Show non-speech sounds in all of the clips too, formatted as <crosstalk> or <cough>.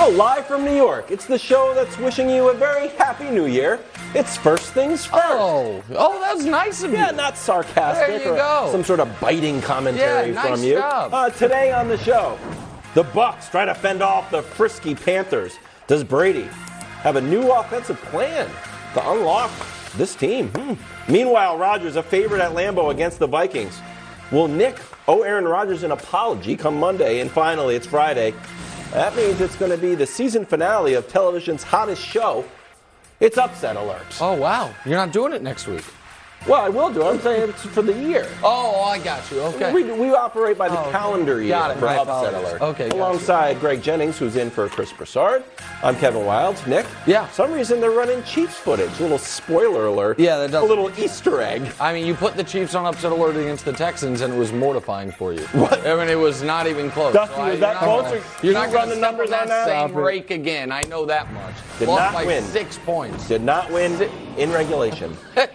Oh, live from New York. It's the show that's wishing you a very happy new year. It's First Things First. Oh, oh, that's nice of Yeah, you. Yeah, not sarcastic or go. some sort of biting commentary Yeah, nice from you. job. Uh, today on the show, the Bucks try to fend off the frisky Panthers. Does Brady have a new offensive plan to unlock this team? Hmm. Meanwhile, Rodgers a favorite at Lambeau against the Vikings. Will Nick owe Aaron Rodgers an apology come Monday? And finally, it's Friday. That means it's going to be the season finale of television's hottest show. It's upset alert. Oh, wow. You're not doing it next week. Well, I will do. it. I'm saying it's for the year. Oh, I got you. Okay. We, we operate by the Oh, okay. calendar year Got it. for My Upset apologies. Alert. Okay, got you. Alongside Greg Jennings, who's in for Chris Broussard. I'm Kevin Wildes. Nick? Yeah. For some reason they're running Chiefs footage. A little spoiler alert. Yeah, that does- A little Easter egg. I mean, you put the Chiefs on upset alert against the Texans, and it was mortifying for you. What? I mean, it was not even close. Dusty, I- was that close, gonna- You're not going the to numbers numbers on that? same rake again. I know that much. Did Lost not by win. six points. Did not win in regulation. <laughs>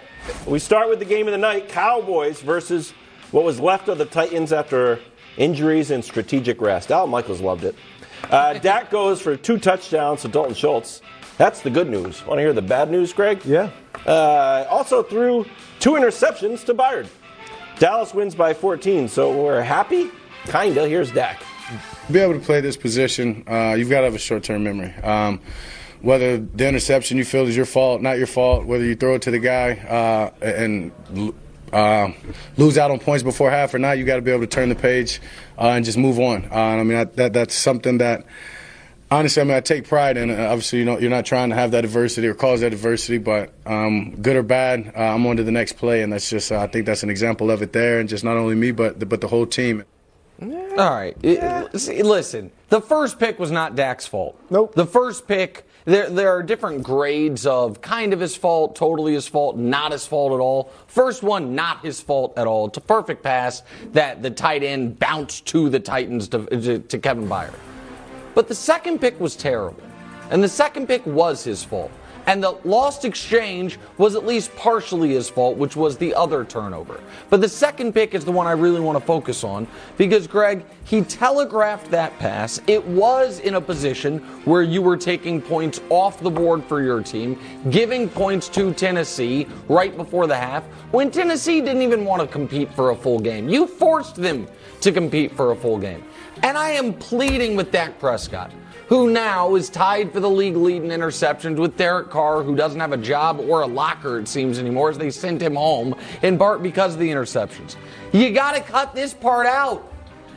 we start with the game of the night Cowboys versus what was left of the Titans after injuries and strategic rest. Al Michaels loved it. Uh, <laughs> Dak goes for two touchdowns to Dalton Schultz. That's the good news. Want to hear the bad news, Greg? Yeah. Uh, also threw two interceptions to Byard. Dallas wins by 14, so we're happy? Kinda. Here's Dak. be able to play this position, uh, you've got to have a short-term memory. Um, whether the interception you feel is your fault, not your fault, whether you throw it to the guy uh, and uh, lose out on points before half or not, you got to be able to turn the page uh, and just move on. Uh, I mean, I, that that's something that. Honestly, I mean, I take pride in it. Obviously, you know, you're not trying to have that adversity or cause that adversity, but um, good or bad, uh, I'm on to the next play, and that's just, uh, I think that's an example of it there, and just not only me, but the, but the whole team. All right. It- see, listen, the first pick was not Dak's fault. Nope. The first pick, there, there are different grades of kind of his fault, totally his fault, not his fault at all. First one, not his fault at all. It's a perfect pass that the tight end bounced to the Titans to, to, Kevin Byard. But the second pick was terrible. And the second pick was his fault. And the lost exchange was at least partially his fault, which was the other turnover. But the second pick is the one I really want to focus on because, Greg, he telegraphed that pass. It was in a position where you were taking points off the board for your team, giving points to Tennessee right before the half, when Tennessee didn't even want to compete for a full game. You forced them to compete for a full game. And I am pleading with Dak Prescott, who now is tied for the league lead in interceptions with Derek Carr, who doesn't have a job or a locker, it seems, anymore, as they sent him home, in part because of the interceptions. You got to cut this part out.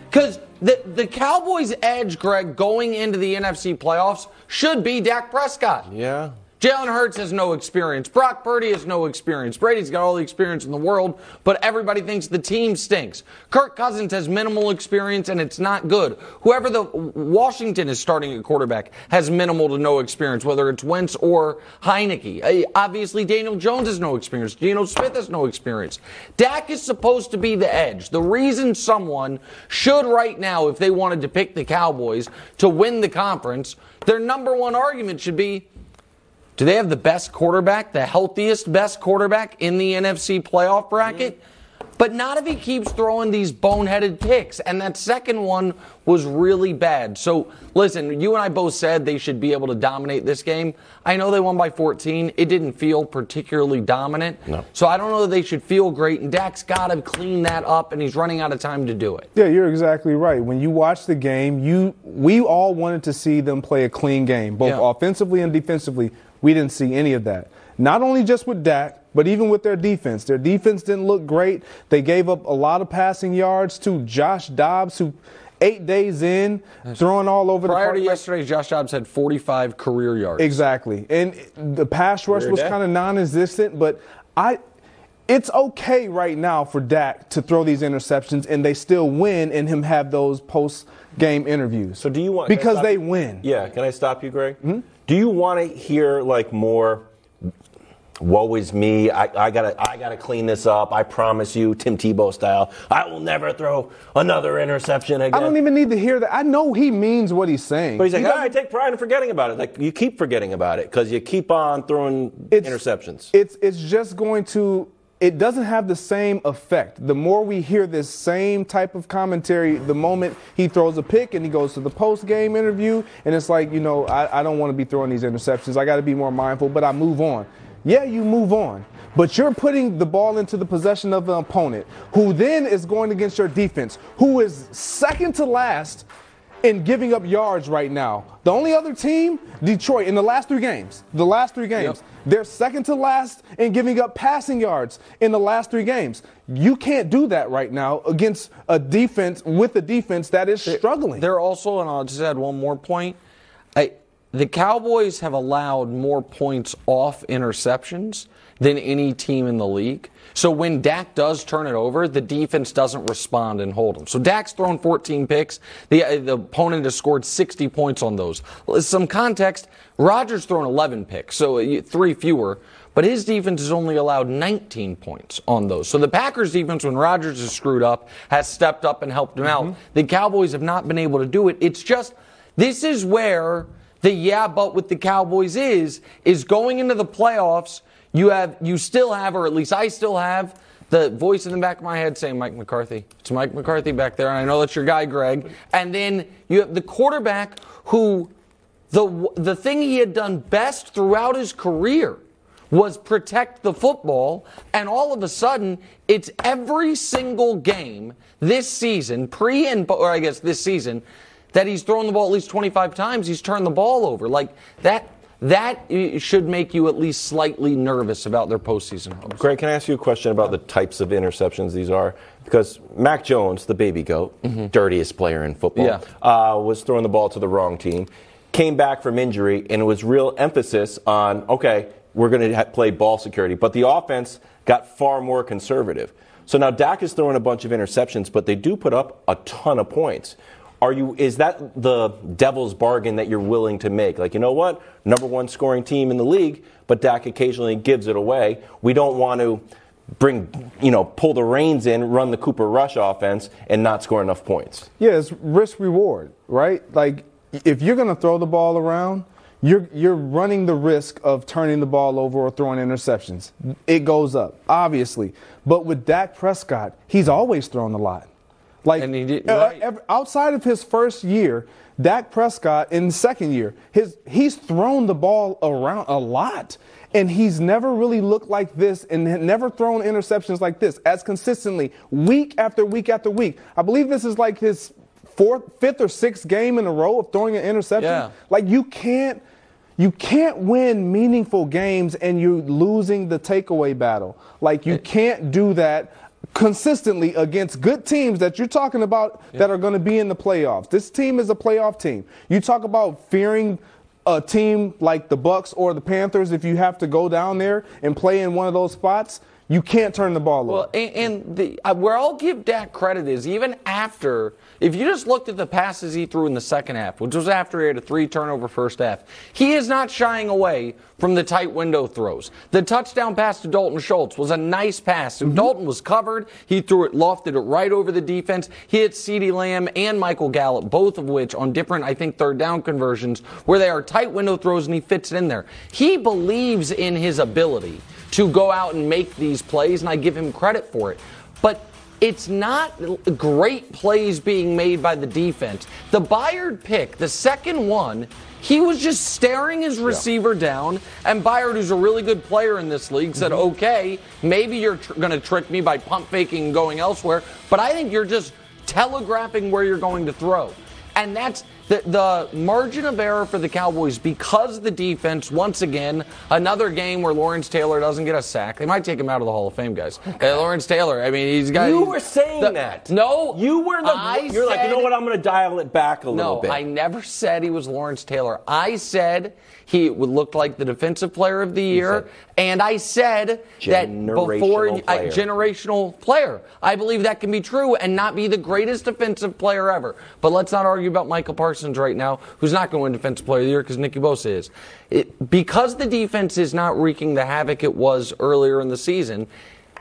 Because the, the Cowboys' edge, Greg, going into the NFC playoffs should be Dak Prescott. Yeah. Jalen Hurts has no experience. Brock Purdy has no experience. Brady's got all the experience in the world, but everybody thinks the team stinks. Kirk Cousins has minimal experience and it's not good. Whoever the Washington is starting at quarterback has minimal to no experience, whether it's Wentz or Heineke. Uh, Obviously, Daniel Jones has no experience. Geno Smith has no experience. Dak is supposed to be the edge. The reason someone should right now, if they wanted to pick the Cowboys to win the conference, their number one argument should be do they have the best quarterback, the healthiest best quarterback in the NFC playoff bracket? But not if he keeps throwing these boneheaded picks. And that second one was really bad. So, listen, you and I both said they should be able to dominate this game. I know they won by 14. It didn't feel particularly dominant. No. So, I don't know that they should feel great. And Dak's got to clean that up, and he's running out of time to do it. Yeah, you're exactly right. When you watch the game, you we all wanted to see them play a clean game, both Yeah. offensively and defensively. We didn't see any of that. Not only just with Dak, but even with their defense. Their defense didn't look great. They gave up a lot of passing yards to Josh Dobbs, who eight days in, throwing all over the Prior to yesterday, Josh Dobbs had 45 career yards. Exactly. And the pass rush Career was kind of non-existent, but I it's okay right now for Dak to throw these interceptions and they still win and him have those post game interviews. So do you want because they you? win. Yeah, can I stop you, Greg? Hmm? Do you want to hear like more? Woe is me! I, I gotta, I gotta clean this up. I promise you, Tim Tebow style. I will never throw another interception again. I don't even need to hear that. I know he means what he's saying. But he's like, He "Ah, I take pride in forgetting about it. Like you keep forgetting about it because you keep on throwing It's- interceptions. It's it's just going to it doesn't have the same effect. The more we hear this same type of commentary, the moment he throws a pick and he goes to the post game interview, and it's like, you know, I, I don't want to be throwing these interceptions. I got to be more mindful, but I move on. Yeah, you move on. But you're putting the ball into the possession of an opponent who then is going against your defense, who is second to last in giving up yards right now. The only other team, Detroit, in the last three games, the last three games, Yep. they're second to last in giving up passing yards in the last three games. You can't do that right now against a defense with a defense that is struggling. They're also, and I'll just add one more point. I, the Cowboys have allowed more points off interceptions than any team in the league. So when Dak does turn it over, the defense doesn't respond and hold them. So Dak's thrown 14 picks. The, uh, the opponent has scored 60 points on those. Some context, Rodgers thrown 11 picks, so uh, three fewer. But his defense has only allowed 19 points on those. So the Packers defense, when Rodgers is screwed up, has stepped up and helped him out. The Cowboys have not been able to do it. It's just, this is where the yeah, but with the Cowboys is, is going into the playoffs, you have, you still have, or at least I still have, the voice in the back of my head saying Mike McCarthy. It's Mike McCarthy back there, and I know that's your guy, Greg. And then you have the quarterback who, the, the thing he had done best throughout his career was protect the football, and all of a sudden, it's every single game this season, pre and or I guess this season, that he's thrown the ball at least 25 times. He's turned the ball over like that. That uh, should make you at least slightly nervous about their postseason hopes. Greg, can I ask you a question about the types of interceptions these are? Because Mac Jones, the baby goat, dirtiest player in football, Yeah. uh, was throwing the ball to the wrong team, came back from injury, and it was real emphasis on, okay, we're going to ha- play ball security. But the offense got far more conservative. So now Dak is throwing a bunch of interceptions, but they do put up a ton of points. Are you? Is that the devil's bargain that you're willing to make? Like, you know what? Number one scoring team in the league, but Dak occasionally gives it away. We don't want to bring, you know, pull the reins in, run the Cooper Rush offense, and not score enough points. Yeah, it's risk reward, right? Like if you're going to throw the ball around, you're you're running the risk of turning the ball over or throwing interceptions. It goes up, obviously. But with Dak Prescott, he's always thrown a lot. Like And he did- uh, right. outside of his first year, Dak Prescott in the second year, his he's thrown the ball around a lot. And he's never really looked like this and never thrown interceptions like this as consistently week after week after week. I believe this is like his fourth, fifth or sixth game in a row of throwing an interception. Yeah. Like you can't you can't win meaningful games and you're losing the takeaway battle. Like you can't do that consistently against good teams that you're talking about that are going to be in the playoffs. This team is a playoff team. You talk about fearing a team like the Bucks or the Panthers if you have to go down there and play in one of those spots. You can't turn the ball Well, over. and, and the, uh, where I'll give Dak credit is even after, if you just looked at the passes he threw in the second half, which was after he had a three turnover first half, he is not shying away from the tight window throws. The touchdown pass to Dalton Schultz was a nice pass. Dalton was covered. He threw it, lofted it right over the defense. He hit CeeDee Lamb and Michael Gallup, both of which on different, I think, third down conversions where they are tight window throws and he fits it in there. He believes in his ability to go out and make these plays, and I give him credit for it. But it's not great plays being made by the defense. The Byard pick, the second one, he was just staring his receiver down, and Byard, who's a really good player in this league, said, mm-hmm. okay, maybe you're tr- going to trick me by pump faking and going elsewhere, but I think you're just telegraphing where you're going to throw. And that's the, the margin of error for the Cowboys because the defense, once again, another game where Lawrence Taylor doesn't get a sack. They might take him out of the Hall of Fame, guys. Uh, Lawrence Taylor, I mean, he's got. You were saying the- that. No. You were the. I you're like, you know what? I'm going to dial it back a little No, bit. I never said he was Lawrence Taylor. I said he would look like the defensive player of the year, said and I said that before a player. generational player. I believe that can be true and not be the greatest defensive player ever. But let's not argue about Micah Parsons right now, who's not going to win defensive player of the year because Nicky Bosa is. It, because the defense is not wreaking the havoc it was earlier in the season.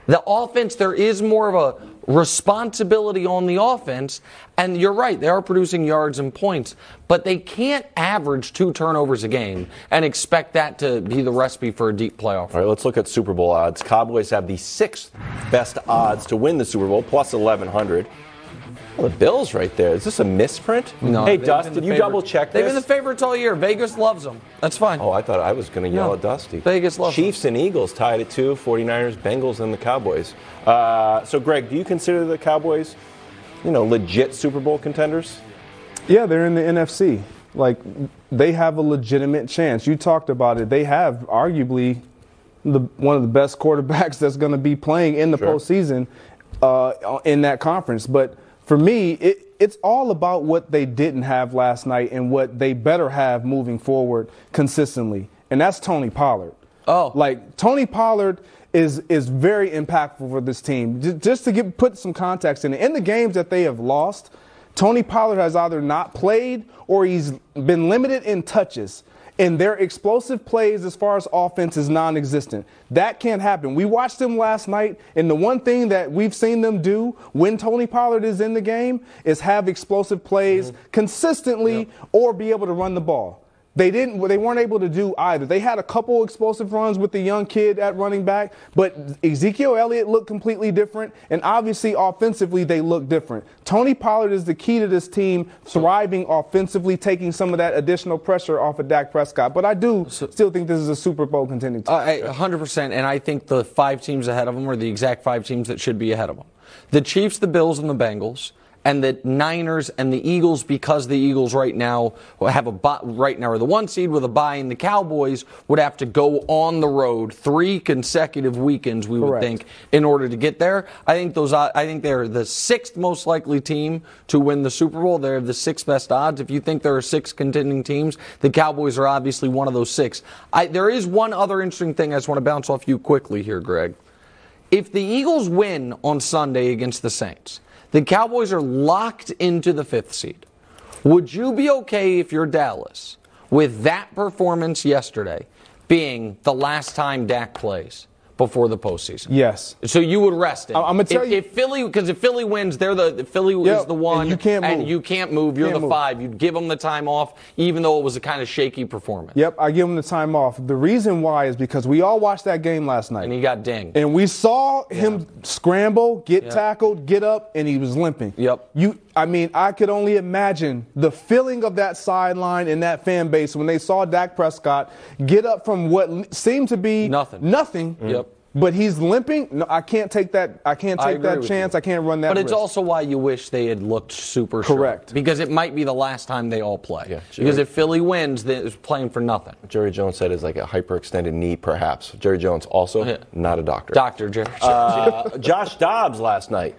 The offense, there is more of a responsibility on the offense. And you're right, they are producing yards and points, but they can't average two turnovers a game and expect that to be the recipe for a deep playoff. All right, let's look at Super Bowl odds. Cowboys have the sixth best odds to win the Super Bowl, plus 1,100. Well, the Bills right there. Is this a misprint? No, Hey, they've Dust, been did the you double check They've been the favorites all year. Vegas loves them. That's fine. Oh, I thought I was going to yell No. at Dusty. Vegas loves Chiefs and Eagles tied at two. 49ers, Bengals, and the Cowboys. Uh, so, Greg, do you consider the Cowboys, you know, legit Super Bowl contenders? Yeah, they're in the NFC. Like they have a legitimate chance. You talked about it. They have arguably the one of the best quarterbacks <laughs> that's going to be playing in the Sure. postseason uh, in that conference. But for me, it, it's all about what they didn't have last night and what they better have moving forward consistently, and that's Tony Pollard. Oh. like Tony Pollard is is very impactful for this team. J- Just to get put some context in it, in the games that they have lost, Tony Pollard has either not played or he's been limited in touches. And their explosive plays as far as offense is non existent. That can't happen. We watched them last night, and the one thing that we've seen them do when Tony Pollard is in the game is have explosive plays mm-hmm. consistently or be able to run the ball. They didn't. They weren't able to do either. They had a couple explosive runs with the young kid at running back, but Ezekiel Elliott looked completely different, and obviously offensively they look different. Tony Pollard is the key to this team thriving offensively, taking some of that additional pressure off of Dak Prescott. But I do still think this is a Super Bowl contending team. Uh, I- 100%. And I think the five teams ahead of them are the exact five teams that should be ahead of them the Chiefs, the Bills, and the Bengals. And the Niners and the Eagles, because the Eagles right now have a bye, right now are the one seed with a bye, and the Cowboys would have to go on the road three consecutive weekends. We would Correct. think in order to get there. I think those. I think they're the sixth most likely team to win the Super Bowl. They're the sixth best odds. If you think there are six contending teams, the Cowboys are obviously one of those six. I, there is one other interesting thing I just want to bounce off you quickly here, Greg. If the Eagles win on Sunday against the Saints, the Cowboys are locked into the fifth seed. Would you be okay if you're Dallas with that performance yesterday being the last time Dak plays before the postseason? yes. So you would rest it. I- I'ma tell if, you- if Philly, because if Philly wins, they're the Philly Yep, is the one, and you can't and move. you can't move. You're Can't the move. five. You'd give them the time off, even though it was a kind of shaky performance. Yep, I give him the time off. The reason why is because we all watched that game last night. And he got dinged. And we saw him scramble, get Yeah. tackled, get up, and he was limping. Yep. You, I mean, I could only imagine the feeling of that sideline and that fan base when they saw Dak Prescott get up from what seemed to be Nothing. Nothing. Yep. But he's limping. No, I can't take that. I can't take agree that chance. you. I can't run that. But it's risk. also why you wish they had looked super sharp. Correct. Because it might be the last time they all play. Yeah, because if Philly wins, then it's playing for nothing. Jerry Jones said it's like a hyperextended knee, perhaps. Jerry Jones, also Yeah. not a doctor. Doctor Jerry. Uh, Josh Dobbs last night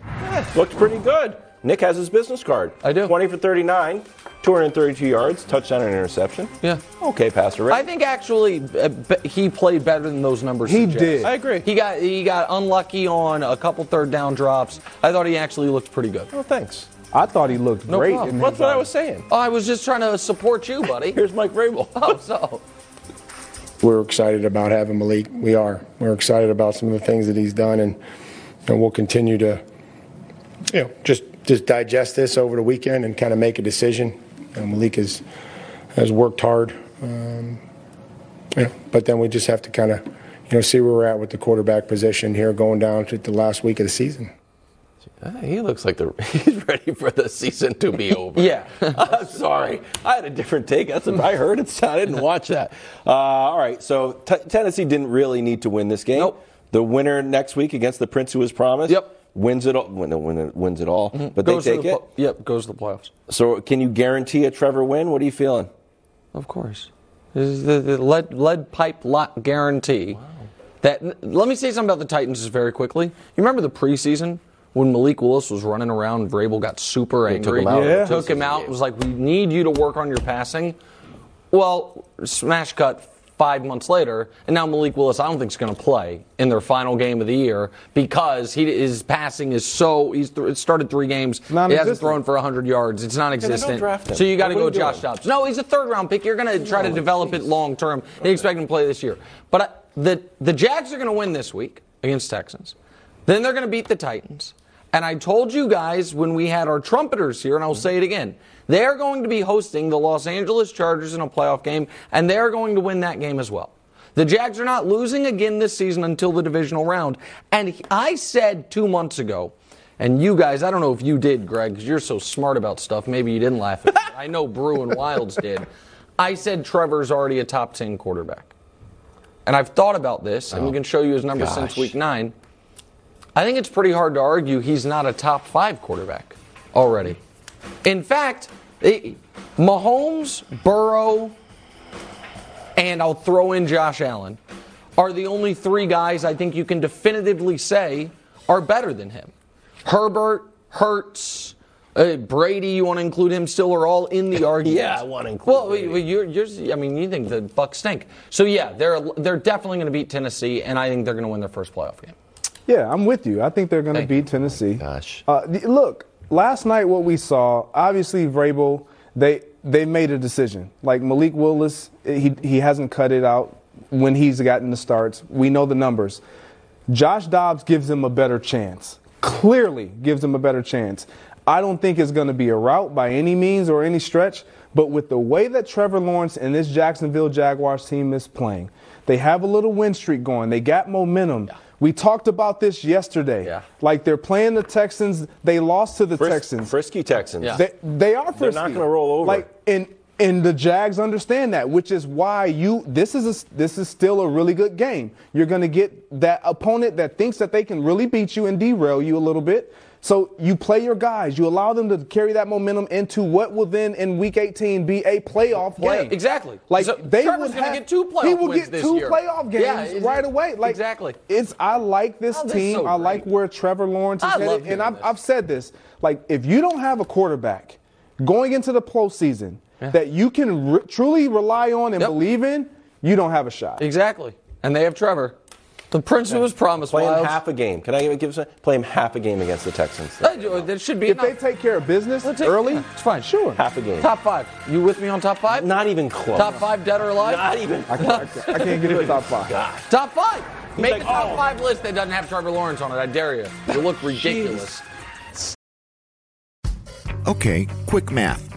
looked pretty good. Nick has his business card. I do. 20 for 39, 232 yards, touchdown and interception. Yeah. Okay, Pastor Rick. I think actually uh, he played better than those numbers. He suggest. did. I agree. He got he got unlucky on a couple third down drops. I thought he actually looked pretty good. Oh, thanks. I thought he looked No great. problem. in That's his what I was saying. Oh, I was just trying to support you, buddy. <laughs> Here's Mike Vrabel. <laughs> oh, so we're excited about having Malik. We are. We're excited about some of the things that he's done, and, and we'll continue to, you know, just just digest this over the weekend and kind of make a decision. And Malik has has worked hard, um, yeah, but then we just have to kind of, you know, see where we're at with the quarterback position here, going down to the last week of the season. Uh, he looks like the <laughs> he's ready for the season to be <laughs> over. Yeah. <laughs> I'm sorry. I had a different take. That's what I heard. It's, I didn't watch that. Uh, all right. So t- Tennessee didn't really need to win this game. Nope. The winner next week against the Prince who was promised. Yep. Wins it all. Win, win, wins it all. Mm-hmm. But goes they take the it. Yep, goes to the playoffs. So can you guarantee a Trevor win? What are you feeling? Of course. This is the, the lead, lead pipe lot guarantee. That let me say something about the Titans just very quickly. You remember the preseason when Malik Willis was running around, Vrabel got super They took angry. him out Yeah. Took him out. Was like, we need you to work on your passing. Well, smash cut five months later, and now Malik Willis, I don't think is going to play in their final game of the year because he his passing is so he's th- started three games. He hasn't thrown for 100 yards. It's non-existent. draft. So you got to go Josh? Dobbs. No, he's a third round pick. You're going to try to develop it long term. They expect him to play this year. But I, the the Jags are going to win this week against Texans. Then they're going to beat the Titans. And I told you guys when we had our trumpeters here, and I'll say it again, they're going to be hosting the Los Angeles Chargers in a playoff game, and they're going to win that game as well. The Jags are not losing again this season until the divisional round. And I said two months ago, and you guys, I don't know if you did, Greg, because you're so smart about stuff. Maybe you didn't laugh at me. I know Brou and Wildes did. I said Trevor's already a top 10 quarterback. And I've thought about this, and we oh, can show you his numbers since week nine. I think it's pretty hard to argue he's not a top five quarterback already. In fact, it- Mahomes, Burrow, and I'll throw in Josh Allen are the only three guys I think you can definitively say are better than him. Herbert, Hurts, uh, Brady, you want to include him still, are all in the <laughs> argument. Yeah, I wanna include Well, Brady. You're, you're, I mean, you think the Bucks stink. So yeah, they're they're definitely going to beat Tennessee, and I think they're going to win their first playoff game. Yeah, I'm with you. I think they're going to Thank beat Tennessee. Gosh. Uh, look, last night what we saw, obviously Vrabel, they they made a decision. Like Malik Willis, he he hasn't cut it out when he's gotten the starts. We know the numbers. Josh Dobbs gives him a better chance. Clearly gives him a better chance. I don't think it's going to be a route by any means or any stretch, but with the way that Trevor Lawrence and this Jacksonville Jaguars team is playing, they have a little win streak going. They got momentum. We talked about this yesterday. Yeah. Like they're playing the Texans. They lost to the Fris- Texans. Frisky Texans. Yeah. They, they are frisky. They're not gonna roll over. Like and and the Jags understand that, which is why you this is a, this is still a really good game. You're going to get that opponent that thinks that they can really beat you and derail you a little bit. So you play your guys. You allow them to carry that momentum into what will then in Week 18 be a playoff Yeah, game. exactly. Like So they Trevor's would gonna have, get two playoff He will get two year. playoff games Yeah, right away. Like exactly. It's I like this Oh, team. so I like where Trevor Lawrence is I headed, and I've. I've said this. Like, if you don't have a quarterback going into the postseason that you can re- truly rely on and Yep. believe in, you don't have a shot. Exactly. And they have Trevor, the prince who was promised. Play him half a game. Can I give, give? Play him half a game against the Texans. Uh, That should be If they take care of business take- early, yeah, it's fine. Sure. half a game. Top five. You with me on top five? Not even close. Top five, dead or alive? Not even. <laughs> I, can't, I can't- I can't get it top five. <laughs> Top five. Make like, a top oh. five list that doesn't have Trevor Lawrence on it. I dare you. You look <laughs> ridiculous. Okay, quick math.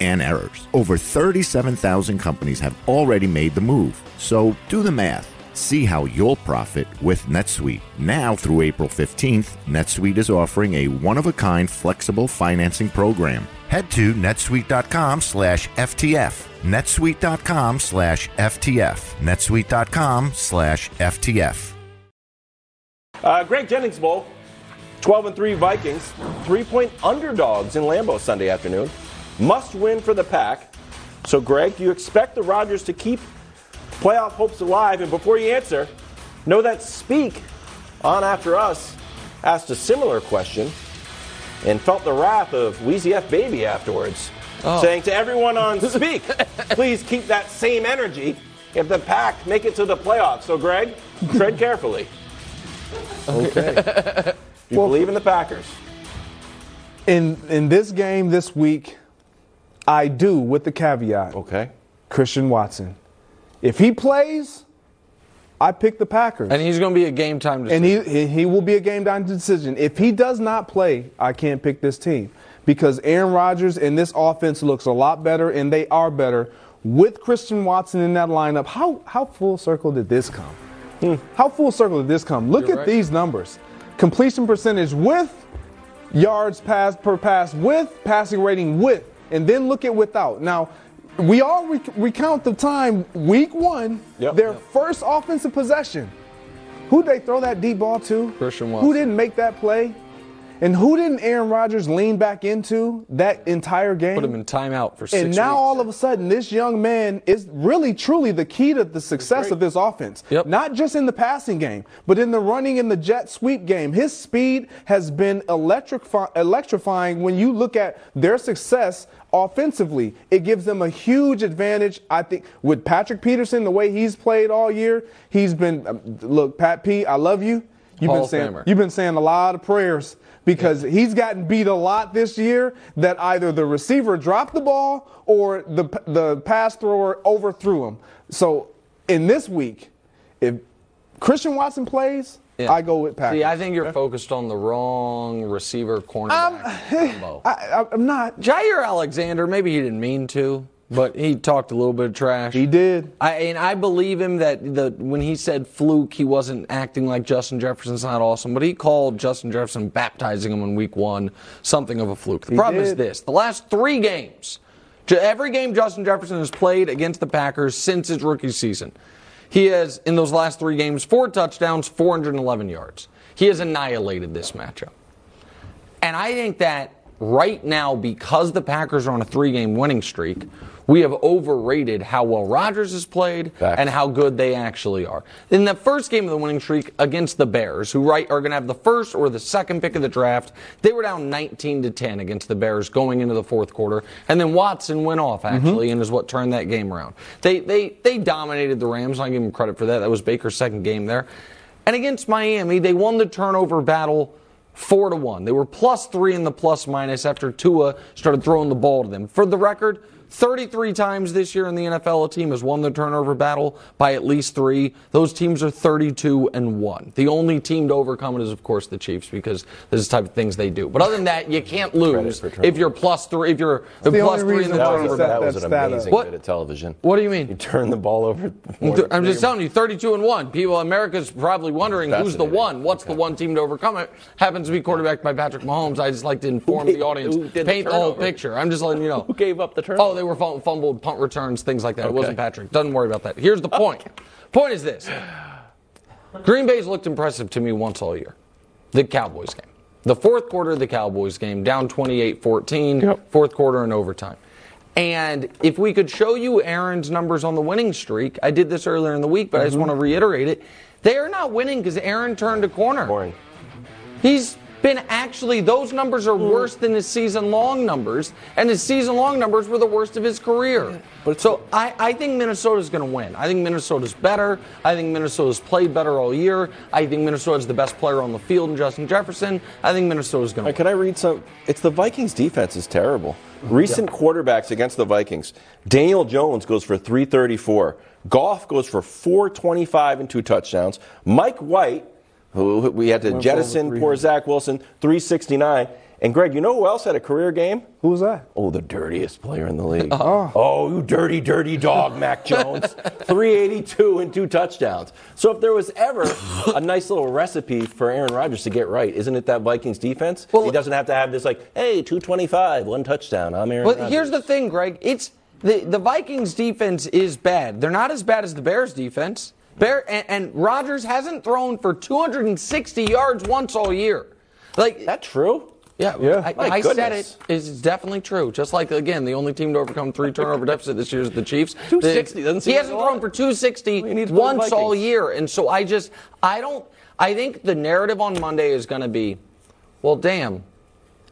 and errors. Over 37,000 companies have already made the move. So do the math. See how you'll profit with NetSuite. Now through April 15th, NetSuite is offering a one-of-a-kind flexible financing program. Head to netsuite.com slash FTF. netsuite.com slash FTF. netsuite.com slash FTF. Uh, Greg Jennings Bowl, 12 and 3 Vikings, three point underdogs in Lambeau Sunday afternoon. Must win for the pack. So, Greg, do you expect the Rodgers to keep playoff hopes alive? And before you answer, know that Speak on After Us asked a similar question and felt the wrath of Wheezy F Baby afterwards, oh. saying to everyone on <laughs> Speak, please keep that same energy if the pack make it to the playoffs. So, Greg, tread carefully. Okay. <laughs> You believe in the Packers. In in this game this week, I do with the caveat. Okay. Christian Watson. If he plays, I pick the Packers. And he's going to be a game time And decision. he, he he will be a game time decision. If he does not play, I can't pick this team because Aaron Rodgers and this offense looks a lot better, and they are better with Christian Watson in that lineup. How how full circle did this come? Hmm. How full circle did this come? Look You're at right. these numbers: completion percentage with yards pass per pass with passing rating with, and then look at without. Now, we all rec- recount the time week one, Yep. their Yep. first offensive possession. Who they throw that deep ball to? Christian Who didn't make that play? And who didn't Aaron Rodgers lean back into that entire game? Put him in timeout for six and now weeks. all of a sudden, this young man is really truly the key to the success of this offense. Yep. Not just in the passing game, but in the running and the jet sweep game. His speed has been electrify- electrifying when you look at their success offensively. It gives them a huge advantage. I think with Patrick Peterson, the way he's played all year, he's been um, look, Pat P, I love you. You've Hall been saying you've been saying a lot of prayers because he's gotten beat a lot this year that either the receiver dropped the ball or the the pass thrower overthrew him. So in this week, if Christian Watson plays, Yeah. I go with Packers. See, I think you're focused on the wrong receiver cornerback um, <laughs> combo. I, I'm not. Jaire Alexander, maybe he didn't mean to, but he talked a little bit of trash. He did. I, and I believe him that the when he said fluke, he wasn't acting like Justin Jefferson's not awesome, but he called Justin Jefferson baptizing him in week one something of a fluke. The He problem is this: the last three games, every game Justin Jefferson has played against the Packers since his rookie season, he has in those last three games four touchdowns, 411 yards. He has annihilated this matchup. And I think that right now, because the Packers are on a three game winning streak, we have overrated how well Rodgers has played Facts. and how good they actually are. In the first game of the winning streak against the Bears, who right are going to have the first or the second pick of the draft, they were down 19 to 10 against the Bears going into the fourth quarter, and then Watson went off mm-hmm. actually and is what turned that game around. They they they dominated the Rams. I give them credit for that. That was Baker's second game there. And against Miami, they won the turnover battle four to one. They were plus three in the plus minus after Tua started throwing the ball to them. For the record, 33 times this year in the NFL, a team has won the turnover battle by at least three. Those teams are 32 and one. The only team to overcome it is, of course, the Chiefs because this is the type of things they do. But other than that, you can't lose if you're plus three. If you're the plus only three in the reason That was, turnover battle. that was an that stat up. amazing What- bit of television. What do you mean? You turn the ball over. more I'm just three- telling you, 32 and one. People, in America's probably wondering who's the one. What's the one team to overcome it? Happens to be quarterbacked by Patrick Mahomes. I just like to inform gave- the audience, who did the paint the whole picture. I'm just letting you know. Who gave up the oh, turnover? Oh, they were fumbled punt returns, things like that. It wasn't Patrick. Doesn't worry about that. Here's the point. Point is this: Green Bay's looked impressive to me once all year. The Cowboys game. The fourth quarter of the Cowboys game, down 28 14, fourth quarter in overtime. And if we could show you Aaron's numbers on the winning streak, I did this earlier in the week, but I just mm-hmm. want to reiterate it. They are not winning because Aaron turned a corner. Boring. He's been actually, those numbers are mm. worse than his season long numbers, and his season long numbers were the worst of his career. But so I, I think Minnesota's going to win. I think Minnesota's better. I think Minnesota's played better all year. I think Minnesota's the best player on the field in Justin Jefferson. I think Minnesota's going to Hey, Can I read some? It's the Vikings defense is terrible. Recent quarterbacks against the Vikings. Daniel Jones goes for 334. Goff goes for 425 and two touchdowns. Mike White, who we had to Went jettison poor Zach Wilson, 369. And Greg, you know who else had a career game? Who was that? Oh, the dirtiest player in the league. Uh-huh. Oh, you dirty, dirty dog, Mac <laughs> Jones. 382 and two touchdowns. So if there was ever a nice little recipe for Aaron Rodgers to get right, isn't it that Vikings defense? Well- he doesn't have to have this like, hey, 225, one touchdown. I'm Aaron But Rodgers. here's the thing, Greg. It's the, the Vikings defense is bad. They're not as bad as the Bears defense. Bear and, and Rodgers hasn't thrown for 260 yards once all year. Like that true? Yeah, Yeah. I, I said it. It's definitely true. Just like again, the only team to overcome three turnover <laughs> deficit this year is the Chiefs. 260 doesn't seem He hasn't thrown for 260 You need to play once all year, and so I just I don't. I think the narrative on Monday is going to be, well, damn.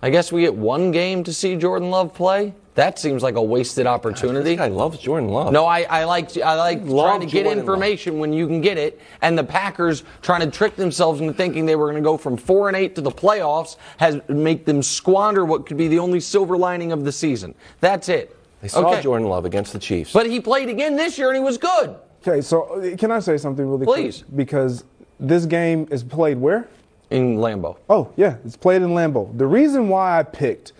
I guess we get one game to see Jordan Love play. That seems like a wasted opportunity. This guy loves Jordan Love. No, I, I like I like Love trying to get Jordan Love. information when you can get it, and the Packers trying to trick themselves into thinking they were going to go from four and eight to the playoffs has make them squander what could be the only silver lining of the season. That's it. They saw Okay. Jordan Love against the Chiefs. but he played again this year and he was good. Okay, so uh, can I say something really Please. quick? Because this game is played where? In Lambeau. Oh, yeah, it's played in Lambeau. The reason why I picked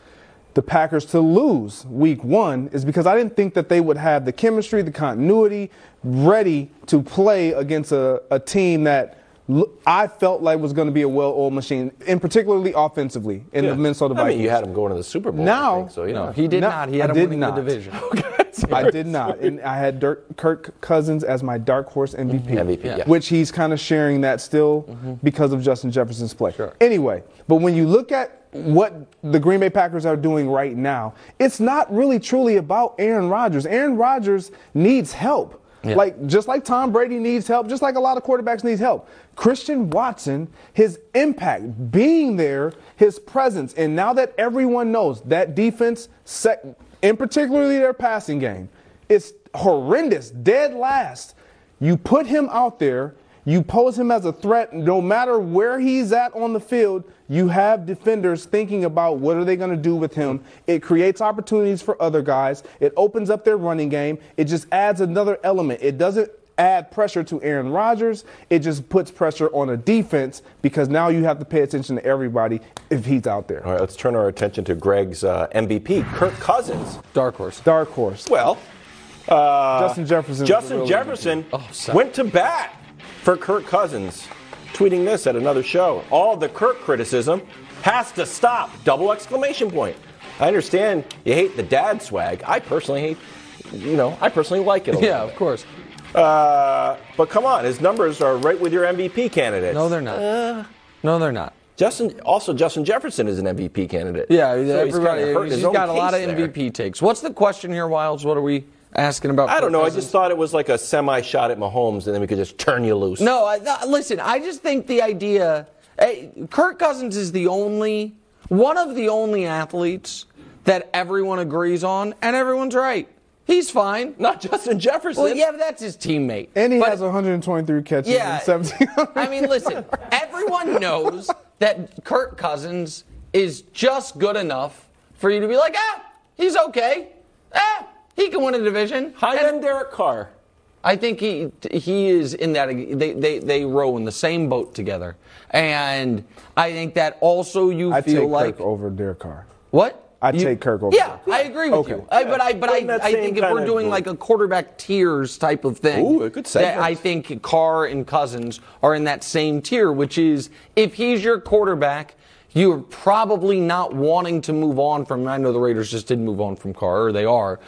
the Packers to lose week one is because I didn't think that they would have the chemistry, the continuity ready to play against a, a team that l- I felt like was going to be a well oiled machine, and particularly offensively in Yeah. the Minnesota Vikings. I mean, you had him going to the Super Bowl. Now- so you know. He did No, not. He had I him winning not. the division. <laughs> answer. I did not. And I had Dirk, Kirk Cousins as my dark horse MVP. MVP, mm-hmm. yeah. Which he's kind of sharing that still mm-hmm. because of Justin Jefferson's play. Sure. Anyway, but when you look at what the Green Bay Packers are doing right now, it's not really truly about Aaron Rodgers. Aaron Rodgers needs help. Yeah. Like just like Tom Brady needs help, just like a lot of quarterbacks need help. Christian Watson, his impact, being there, his presence, and now that everyone knows that defense, sec- in particularly their passing game, is horrendous, dead last. You put him out there, you pose him as a threat, no matter where he's at on the field, you have defenders thinking about what are they going to do with him. It creates opportunities for other guys. It opens up their running game. It just adds another element. It doesn't add pressure to Aaron Rodgers. It just puts pressure on a defense because now you have to pay attention to everybody if he's out there. All right, let's turn our attention to Greg's uh, MVP, Kirk Cousins. Dark horse. Dark horse. Well, uh, Justin Jefferson. Justin Jefferson sorry. went to bat for Kirk Cousins, tweeting this at another show. All the Kirk criticism has to stop! Double exclamation point. I understand you hate the dad swag. I personally hate, you know, I personally like it a <laughs> Yeah, little of course. Uh, but come on, his numbers are right with your MVP candidates. No, they're not. no, they're not. Justin, also Justin Jefferson is an MVP candidate. Yeah, So he's everybody. he's own got a lot of there. MVP takes. What's the question here, Wildes? What are we asking about? I don't know. I just thought it was like a semi shot at Mahomes, and then we could just turn you loose. No, I, th- listen. I just think the idea. Hey, Kirk Cousins is the only one of the only athletes that everyone agrees on, and everyone's right. He's fine. not Justin Jefferson. Well, yeah, but that's his teammate. And he But- has 123 catches Yeah. and 17. <laughs> I mean, listen, everyone knows that Kirk Cousins is just good enough for you to be like, ah, he's okay. Ah, he can win a division. High And end Derek Carr. I think he he is in that they, they, they row in the same boat together. And I think that also you I feel take like Kirk over Derek Carr. what? I'd You- take Kirk over Yeah. I agree with Okay. you. I, but I but I, I think if we're doing group. like a quarterback tiers type of thing, Ooh, a good segment. I think Carr and Cousins are in that same tier, which is if he's your quarterback, you're probably not wanting to move on from. I know the Raiders just didn't move on from Carr, or they are,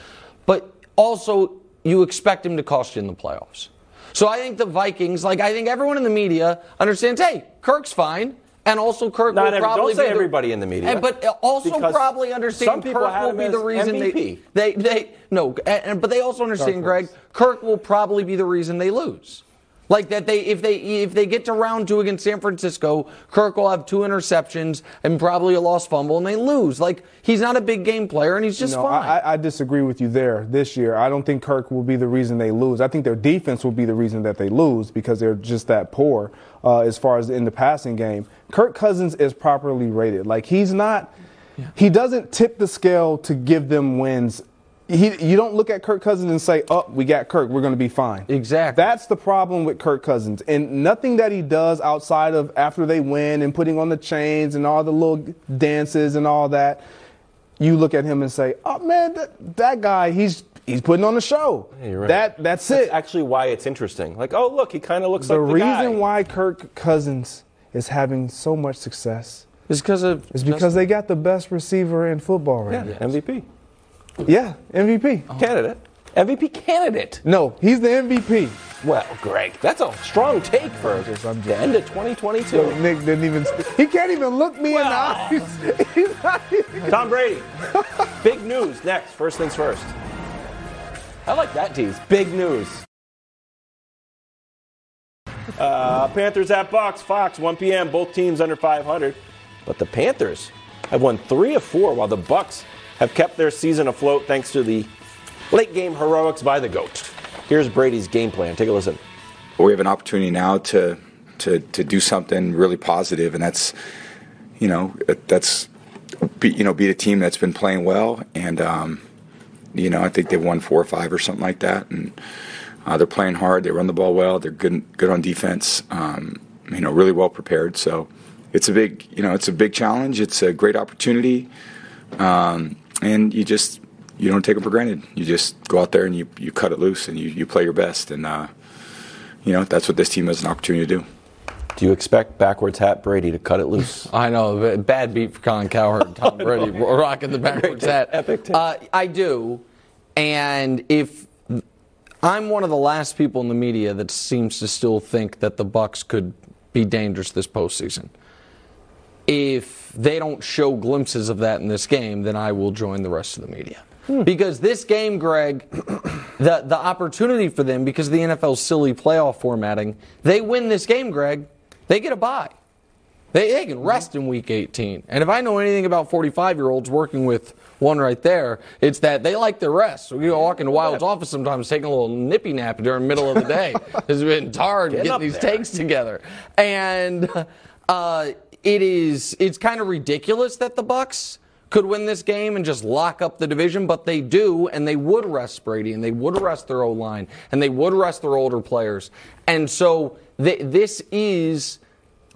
but also you expect him to cost you in the playoffs. So I think the Vikings, like I think everyone in the media understands, hey, Kirk's fine. And also, Kirk Not will every- probably don't say be the- everybody in the media. And- but also probably understand some people Kirk will be the reason MVP. they they they no, and, but they also understand, Greg. Kirk will probably be the reason they lose. Like that, they if they if they get to round two against San Francisco, Kirk will have two interceptions and probably a lost fumble, and they lose. Like he's not a big game player, and he's just no, fine. I, I disagree with you there this year. I don't think Kirk will be the reason they lose. I think their defense will be the reason that they lose because they're just that poor uh, as far as in the passing game. Kirk Cousins is properly rated. Like he's not, he doesn't tip the scale to give them wins. He, you don't look at Kirk Cousins and say, "Oh, we got Kirk. We're going to be fine." Exactly. That's the problem with Kirk Cousins, and nothing that he does outside of after they win and putting on the chains and all the little dances and all that you look at him and say, "Oh man, that, that guy, he's he's putting on a show." you're right. That that's, That's it. actually why it's interesting. Like, oh look, he kind of looks the like the reason guy. why Kirk Cousins is having so much success it's because of is because they got the best receiver in football right yeah, MVP now. Yeah, MVP. Oh. candidate, MVP candidate. No, he's the MVP. Well, Greg, that's a strong take for the end of 2022. Yo, Nick didn't even. He can't even look me Well. in the eyes. <laughs> He's not even- Tom Brady. Big news next. First things first. I like that tease. Big news. Uh, Panthers at Bucks, Fox, 1 p.m. Both teams under 500, but the Panthers have won three of four, while the Bucks have kept their season afloat thanks to the late game heroics by the goat. Here's Brady's game plan. Take a listen. We have an opportunity now to to to do something really positive, and that's you know that's be, you know beat a team that's been playing well, and um, you know I think they've won four or five or something like that, and uh, they're playing hard. They run the ball well. They're good good on defense. Um, you know, really well prepared. So it's a big you know it's a big challenge. It's a great opportunity, um, and you just you don't take it for granted. You just go out there and you, you cut it loose and you, you play your best and. Uh, you know, that's what this team has an opportunity to do. Do you expect backwards hat Brady to cut it loose? <laughs> I know, bad beat for Colin Cowherd, Tom <laughs> Brady rocking the backwards hat. Epic. Uh, I do, And if I'm one of the last people in the media that seems to still think that the Bucks could be dangerous this postseason. If they don't show glimpses of that in this game, then I will join the rest of the media. Because this game, Greg, <clears throat> the the opportunity for them because of the NFL's silly playoff formatting, they win this game, Greg, they get a bye. They, they can rest in week 18. And if I know anything about 45 year olds working with one right there, it's that they like their rest. So you walk into Wildes' office sometimes taking a little nippy nap during the middle of the day. <laughs> it's been hard getting up these there. takes together. And uh, it is it's kind of ridiculous that the Bucks could win this game and just lock up the division, but they do, and they would rest Brady, and they would rest their O line, and they would rest their older players. And so th- this is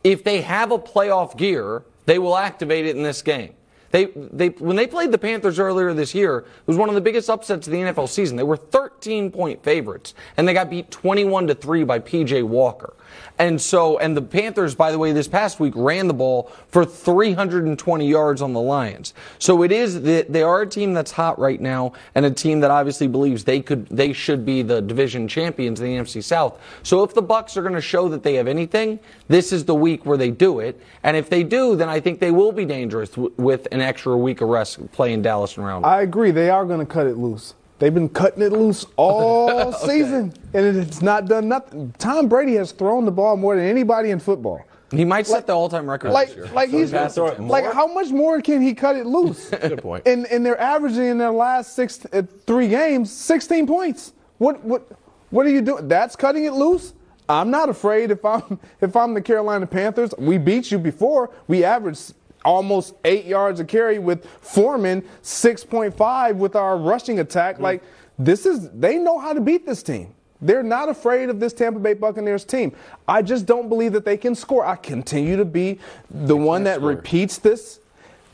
if they have a playoff gear, they will activate it in this game. They, they, when they played the Panthers earlier this year, it was one of the biggest upsets of the NFL season. They were 13 point favorites, and they got beat 21 to 3 by PJ Walker. And so, and the Panthers, by the way, this past week ran the ball for 320 yards on the Lions. So it is, that they are a team that's hot right now, and a team that obviously believes they could, they should be the division champions in the NFC South. So if the Bucks are going to show that they have anything, this is the week where they do it. And if they do, then I think they will be dangerous with an extra week of rest playing Dallas and round. I agree. They are going to cut it loose. They've been cutting it loose all <laughs> season, and it's not done nothing. Tom Brady has thrown the ball more than anybody in football. he might set the all-time record Like, this year. like he's gonna throw it like how much more can he cut it loose? <laughs> Good point. And and they're averaging in their last six uh, three games 16 points. What what what are you doing? That's cutting it loose. I'm not afraid if I'm <laughs> if I'm the Carolina Panthers. We beat you before. We averaged almost eight yards a carry with Foreman 6.5 with our rushing attack. Like this is they know how to beat this team. They're not afraid of this Tampa Bay Buccaneers team. I just don't believe that they can score. I continue to be the one that repeats this.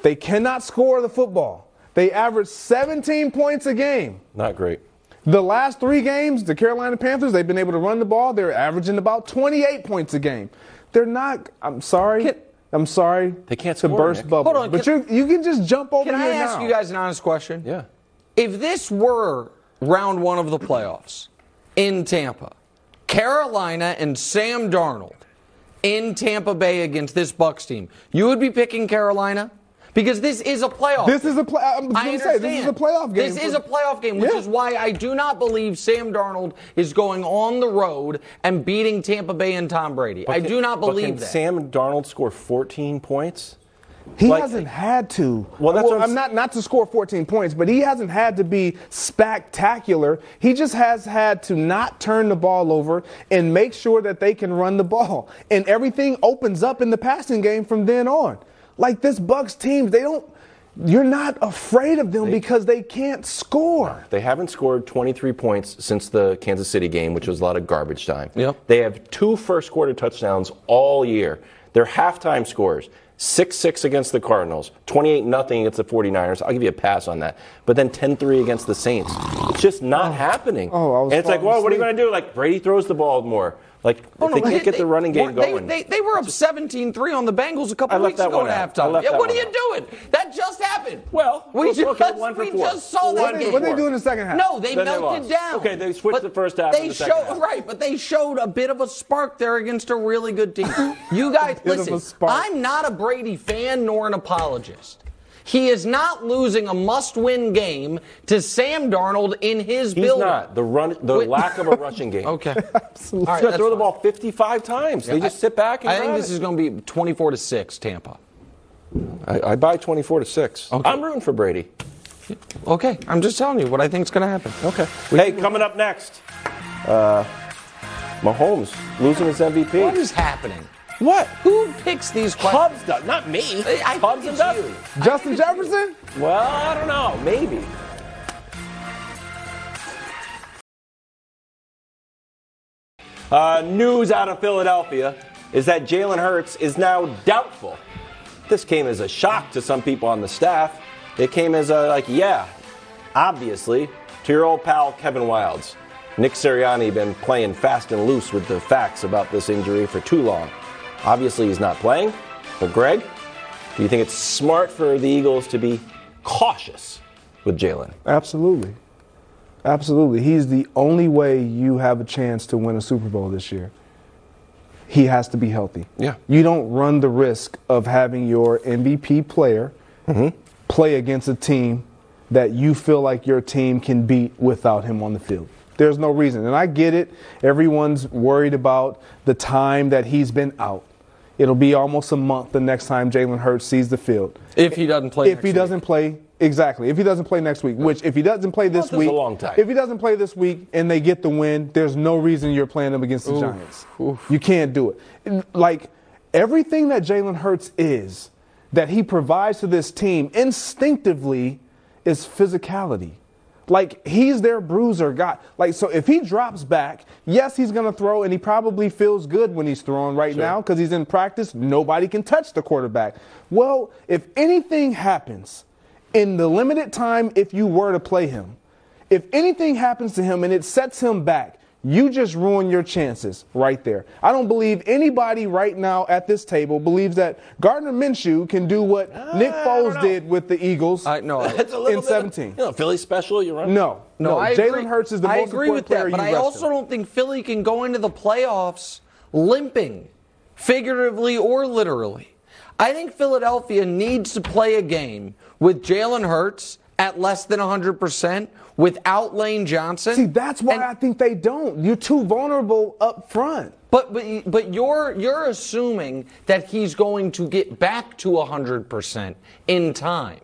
They cannot score the football. They average 17 points a game. Not great. The last three games, the Carolina Panthers, they've been able to run the ball. They're averaging about 28 points a game. They're not. I'm sorry. Can- I'm sorry. They can't to score, burst Nick. bubble. Hold on, but can- you you can just jump over Can I here ask now. you guys an honest question? Yeah. If this were round one of the playoffs in Tampa, Carolina and Sam Darnold in Tampa Bay against this Bucks team, you would be picking Carolina because this is a playoff. This is a play. I'm I going to say understand. this is a playoff game. This is a playoff game, which Yeah. is why I do not believe Sam Darnold is going on the road and beating Tampa Bay and Tom Brady. I do not but believe can that. Sam Darnold score 14 points? He Like- hasn't had to. Well, that's what I'm I'm not not to score 14 points, but he hasn't had to be spectacular. He just has had to not turn the ball over and make sure that they can run the ball, and everything opens up in the passing game from then on. Like this Bucks team, they don't. You're not afraid of them because they can't score. They haven't scored 23 points since the Kansas City game, which was a lot of garbage time. Yep. They have two first quarter touchdowns all year. Their halftime scores 6 6 against the Cardinals, 28 0 against the 49ers. I'll give you a pass on that. But then 10 3 against the Saints. It's just not oh. happening. Oh, I was and it's like, falling well, what are you going to do? Like, Brady throws the ball more. Like, Oh, if no, they but can't get the running game they, going. They, they were up 17-3 on the Bengals a couple I weeks that ago one at out. Halftime. Yeah, what are you out. doing? That just happened. Well, we let's just, look at one for we four. just saw One that for game. What they do in the second half? No, they Then melted lost. down. Okay, they switched But the first half They the showed half. right, but they showed a bit of a spark there against a really good team. <laughs> You guys, bit of a listen. I'm not a Brady fan nor an apologist. He is not losing a must-win game to Sam Darnold in his He's building. not. The run, the Wait. lack of a rushing <laughs> game. Okay. <laughs> He's All right, going to that's throw the ball 55 times. They just sit back and I think this it. is going to be 24 to 6 Tampa. I, I buy 24 to 6. Okay. I'm rooting for Brady. Okay, I'm just telling you what I think is going to happen. Okay. Hey, coming up next, uh, Mahomes losing his MVP. What is happening? What? Who picks these questions? Cubs does, not me. I think Cubs and it's Dusty. Justin Jefferson? Well, I don't know. Maybe. Uh, news out of Philadelphia is that Jalen Hurts is now doubtful. This came as a shock to some people on the staff. It came as a, like, yeah, obviously, to your old pal Kevin Wildes. Nick Sirianni been playing fast and loose with the facts about this injury for too long. Obviously, he's not playing. But Greg, do you think it's smart for the Eagles to be cautious with Jalen? Absolutely. Absolutely. He's the only way you have a chance to win a Super Bowl this year. He has to be healthy. Yeah. You don't run the risk of having your MVP player mm-hmm. play against a team that you feel like your team can beat without him on the field. There's no reason. And I get it. Everyone's worried about the time that he's been out. It'll be almost a month the next time Jalen Hurts sees the field. If he doesn't play If he week. doesn't play, exactly. If he doesn't play next week, which if he doesn't play this is a week, long time. if he doesn't play this week and they get the win, there's no reason you're playing them against the Giants. You can't do it. Like everything that Jalen Hurts is, that he provides to this team instinctively, is physicality. Like he's their bruiser guy. Like so, if he drops back, yes, he's gonna throw, and he probably feels good when he's throwing right now because he's in practice. Nobody can touch the quarterback. Well, if anything happens in the limited time, if you were to play him, if anything happens to him and it sets him back, you just ruin your chances right there. I don't believe anybody right now at this table believes that Gardner Minshew can do what ah, Nick Foles did with the Eagles I know. <laughs> It's in bit- 17. You know, Philly special. You run. No, no. I agree. Jalen Hurts is the I most agree important with player that, but you I also him. don't think Philly can go into the playoffs limping, figuratively or literally. I think Philadelphia needs to play a game with Jalen Hurts at less than 100% without Lane Johnson. See, that's why And- I think they don't. You're too vulnerable up front. But but but you're you're assuming that he's going to get back to 100% in time.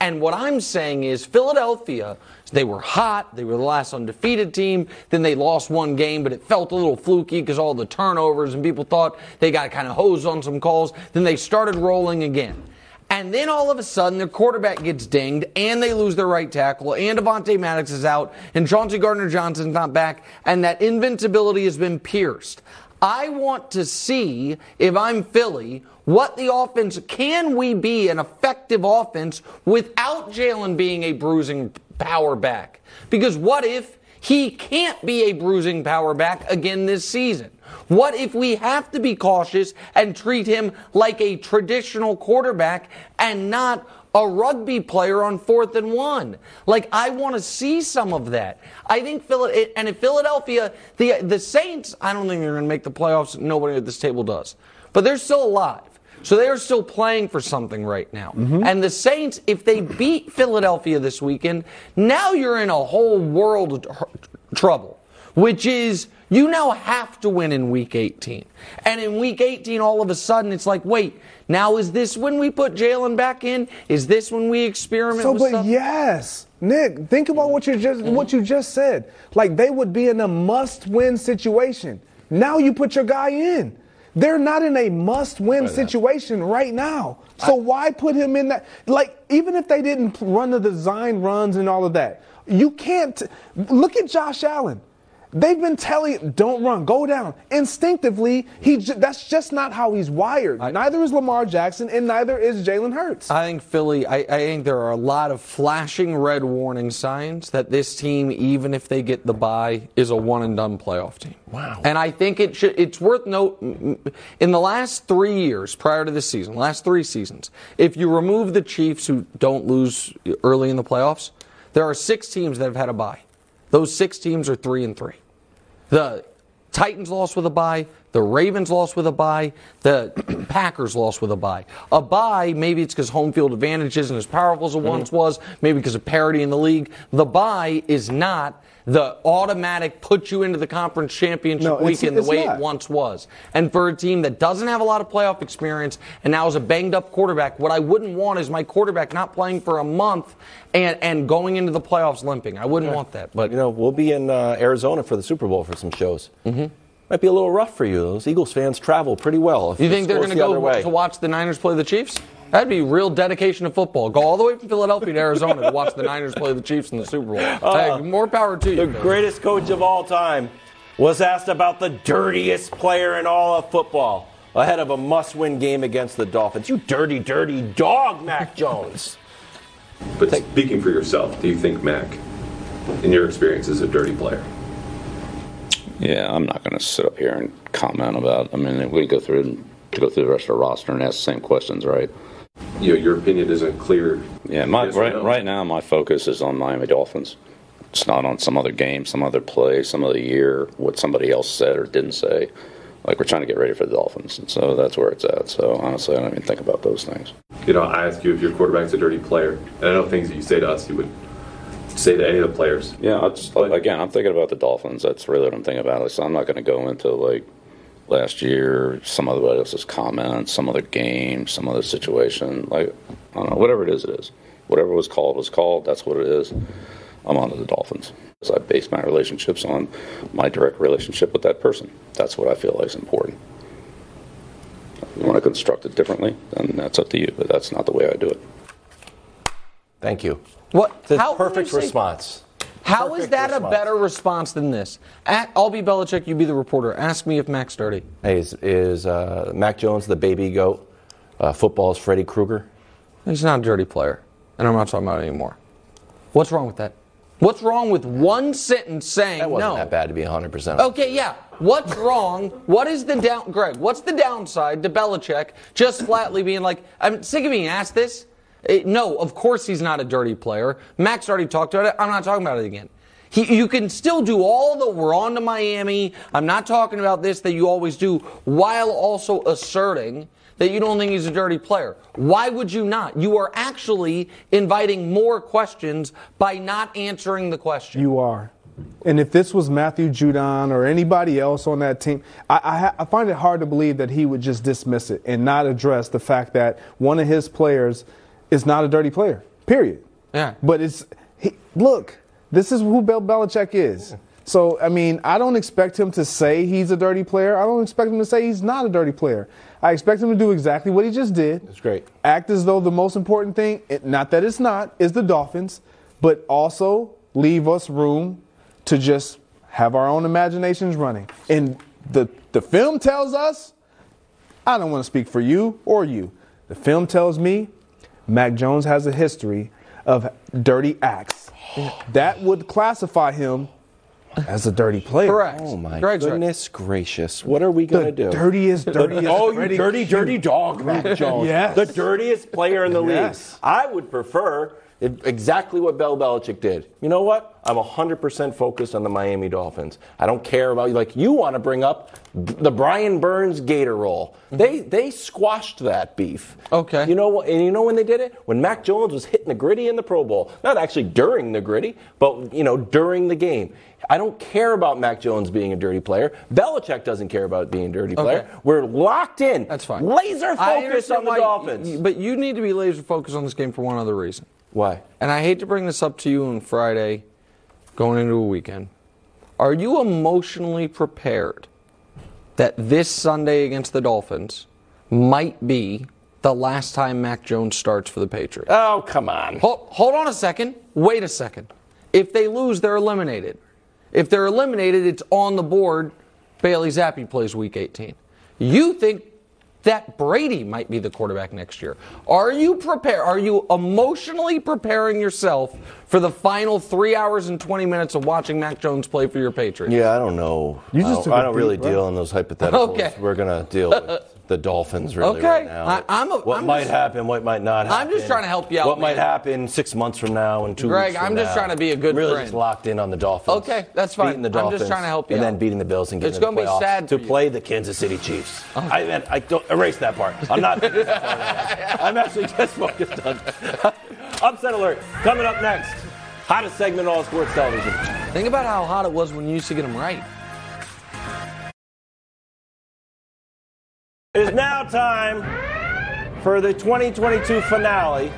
And what I'm saying is Philadelphia, they were hot, they were the last undefeated team, then they lost one game, but it felt a little fluky because all the turnovers and people thought they got kind of hosed on some calls. Then they started rolling again. And then all of a sudden, their quarterback gets dinged, and they lose their right tackle, and Devontae Maddox is out, and Chauncey Gardner Johnson's not back, and that invincibility has been pierced. I want to see, if I'm Philly, what the offense can we be an effective offense without Jalen being a bruising power back? Because what if he can't be a bruising power back again this season? What if we have to be cautious and treat him like a traditional quarterback and not a rugby player on fourth and one? Like, I want to see some of that. I think Phil, and in Philadelphia, the, the Saints, I don't think they're going to make the playoffs. Nobody at this table does. But they're still alive. So they are still playing for something right now. Mm-hmm. And the Saints, if they beat Philadelphia this weekend, now you're in a whole world of tr- trouble, which is you now have to win in week 18. And in week 18, all of a sudden, it's like, wait, now is this when we put Jalen back in? Is this when we experiment So, with but stuff? yes, Nick, think about what you just mm-hmm. what you just said. Like they would be in a must-win situation. Now you put your guy in. They're not in a must-win situation right now. So why put him in that? Like even if they didn't run the design runs and all of that, you can't look at Josh Allen. They've been telling don't run, go down. Instinctively, he ju- that's just not how he's wired. neither is Lamar Jackson, and neither is Jalen Hurts. I think Philly, I, I think there are a lot of flashing red warning signs that this team, even if they get the bye, is a one and done playoff team. Wow. And I think it should, it's worth note in the last three years prior to this season, last three seasons, if you remove the Chiefs who don't lose early in the playoffs, there are six teams that have had a bye. Those six teams are three and three. The Titans lost with a bye. The Ravens lost with a bye. The <clears throat> Packers lost with a bye. A bye, maybe it's because home field advantage isn't as powerful as it mm-hmm. once was, maybe because of parity in the league. The bye is not the automatic put you into the conference championship No, it's- weekend the it's way not. it once was. And for a team that doesn't have a lot of playoff experience and now is a banged up quarterback, what I wouldn't want is my quarterback not playing for a month and, and going into the playoffs limping. I wouldn't want that. But You know, we'll be in uh, Arizona for the Super Bowl for some shows. Mm-hmm. Might be a little rough for you. Those Eagles fans travel pretty well. If You think they're going to the go way. to watch the Niners play the Chiefs? That'd be real dedication to football. Go all the way from Philadelphia to Arizona to watch the Niners play the Chiefs in the Super Bowl. Uh, hey, more power to you. The greatest coach of all time was asked about the dirtiest player in all of football ahead of a must-win game against the Dolphins. You dirty, dirty dog, Mac <laughs> Jones. But speaking for yourself, do you think Mac, in your experience, is a dirty player? Yeah, I'm not going to sit up here and comment about. I mean, we go through to go through the rest of the roster and ask the same questions, right? You know, your opinion isn't clear. Yeah, my right no. right now my focus is on Miami Dolphins. It's not on some other game, some other play, some other year, what somebody else said or didn't say. Like we're trying to get ready for the Dolphins, and so that's where it's at. So honestly, I don't even think about those things. You know, I ask you if your quarterback's a dirty player, and I know things that you say to us, you would say to any of the players. Yeah, it's, again, I'm thinking about the Dolphins. That's really what I'm thinking about. So I'm not going to go into like last year, some other else's comments, some other game, some other situation. Like I don't know, whatever it is, it is. Whatever was called was called. That's what it is. I'm on to the Dolphins. So I base my relationships on my direct relationship with that person. That's what I feel like is important. If you want to construct it differently, then that's up to you. But that's not the way I do it. Thank you. What? It's a how- perfect when say- response. How is Perfect that response. a better response than this? At, I'll be Belichick, you be the reporter. Ask me if Mac's dirty. Hey, is, is uh, Mac Jones the baby goat? Uh, football's Freddy Krueger? He's not a dirty player, and I'm not talking about it anymore. What's wrong with that? What's wrong with one sentence saying That wasn't no? that bad to be 100%. Okay, yeah. What's wrong? What is the down, Greg? What's the downside to Belichick just flatly being like, I'm sick of being asked this. Eh, no, of course he's not a dirty player. Max already talked about it. I'm not talking about it again. He, you can still do all the we're on to Miami. I'm not talking about this that you always do, while also asserting that you don't think he's a dirty player. Why would you not? You are actually inviting more questions by not answering the question. You are. And if this was Matthew Judon or anybody else on that team, I, I, I find it hard to believe that he would just dismiss it and not address the fact that one of his players is not a dirty player. Period. Yeah. But it's he, look, this is who Bill Belichick is. So I mean, I don't expect him to say he's a dirty player. I don't expect him to say he's not a dirty player. I expect him to do exactly what he just did. That's great. Act as though the most important thing, not that it's not, is the Dolphins, but also leave us room to just have our own imaginations running. And the the film tells us, I don't want to speak for you or you. The film tells me Mac Jones has a history of dirty acts. That would classify him as a dirty player. Correct. Oh my Greg's right. goodness gracious! What are we gonna do? dirtiest, <laughs> dirtiest. oh, you Freddie dirty, Q. dirty dog, Mac Jones. <laughs> Yes. The dirtiest player in the Yes. league. I would prefer it- exactly what Bill Belichick did. You know what? I'm 100% focused on the Miami Dolphins. I don't care about you. like you want to bring up the Brian Burns Gator roll. Mm-hmm. They they squashed that beef. Okay. You know what? And you know when they did it? When Mac Jones was hitting the gritty in the Pro Bowl. Not actually during the gritty, but you know during the game. I don't care about Mac Jones being a dirty player. Belichick doesn't care about being a dirty player. Okay. We're locked in. That's fine. Laser focused on the Dolphins. But you need to be laser focused on this game for one other reason. Why? And I hate to bring this up to you on Friday, going into a weekend. Are you emotionally prepared that this Sunday against the Dolphins might be the last time Mac Jones starts for the Patriots? Oh, come on. Hold, hold on a second. Wait a second. If they lose, they're eliminated. If they're eliminated, it's on the board. Bailey Zappe plays week 18. You think that Brady might be the quarterback next year. Are you prepared? Are you emotionally preparing yourself for the final three hours and 20 minutes of watching Mac Jones play for your Patriots? Yeah, I don't know. You I don't, took I a don't really deep breath. deal in those hypotheticals. Okay. We're gonna deal with <laughs> the Dolphins really Okay. right now. I- I'm a- what I'm might just- happen, what might not happen. I'm just trying to help you out, What might happen six months from now and two Greg, weeks from I'm just now. trying to be a good really friend. just locked in on the Dolphins. Okay, that's fine. Beating the I'm just trying to help you and out. then beating the Bills and getting It's to the gonna be sad to play the Kansas City Chiefs. <laughs> I meant I don't erase that part. I'm not. <laughs> I'm actually just focused on <laughs> upset alert coming up next. Hottest segment on all sports television. Think about how hot it was when you used to get them right. It is now time for the 2022 finale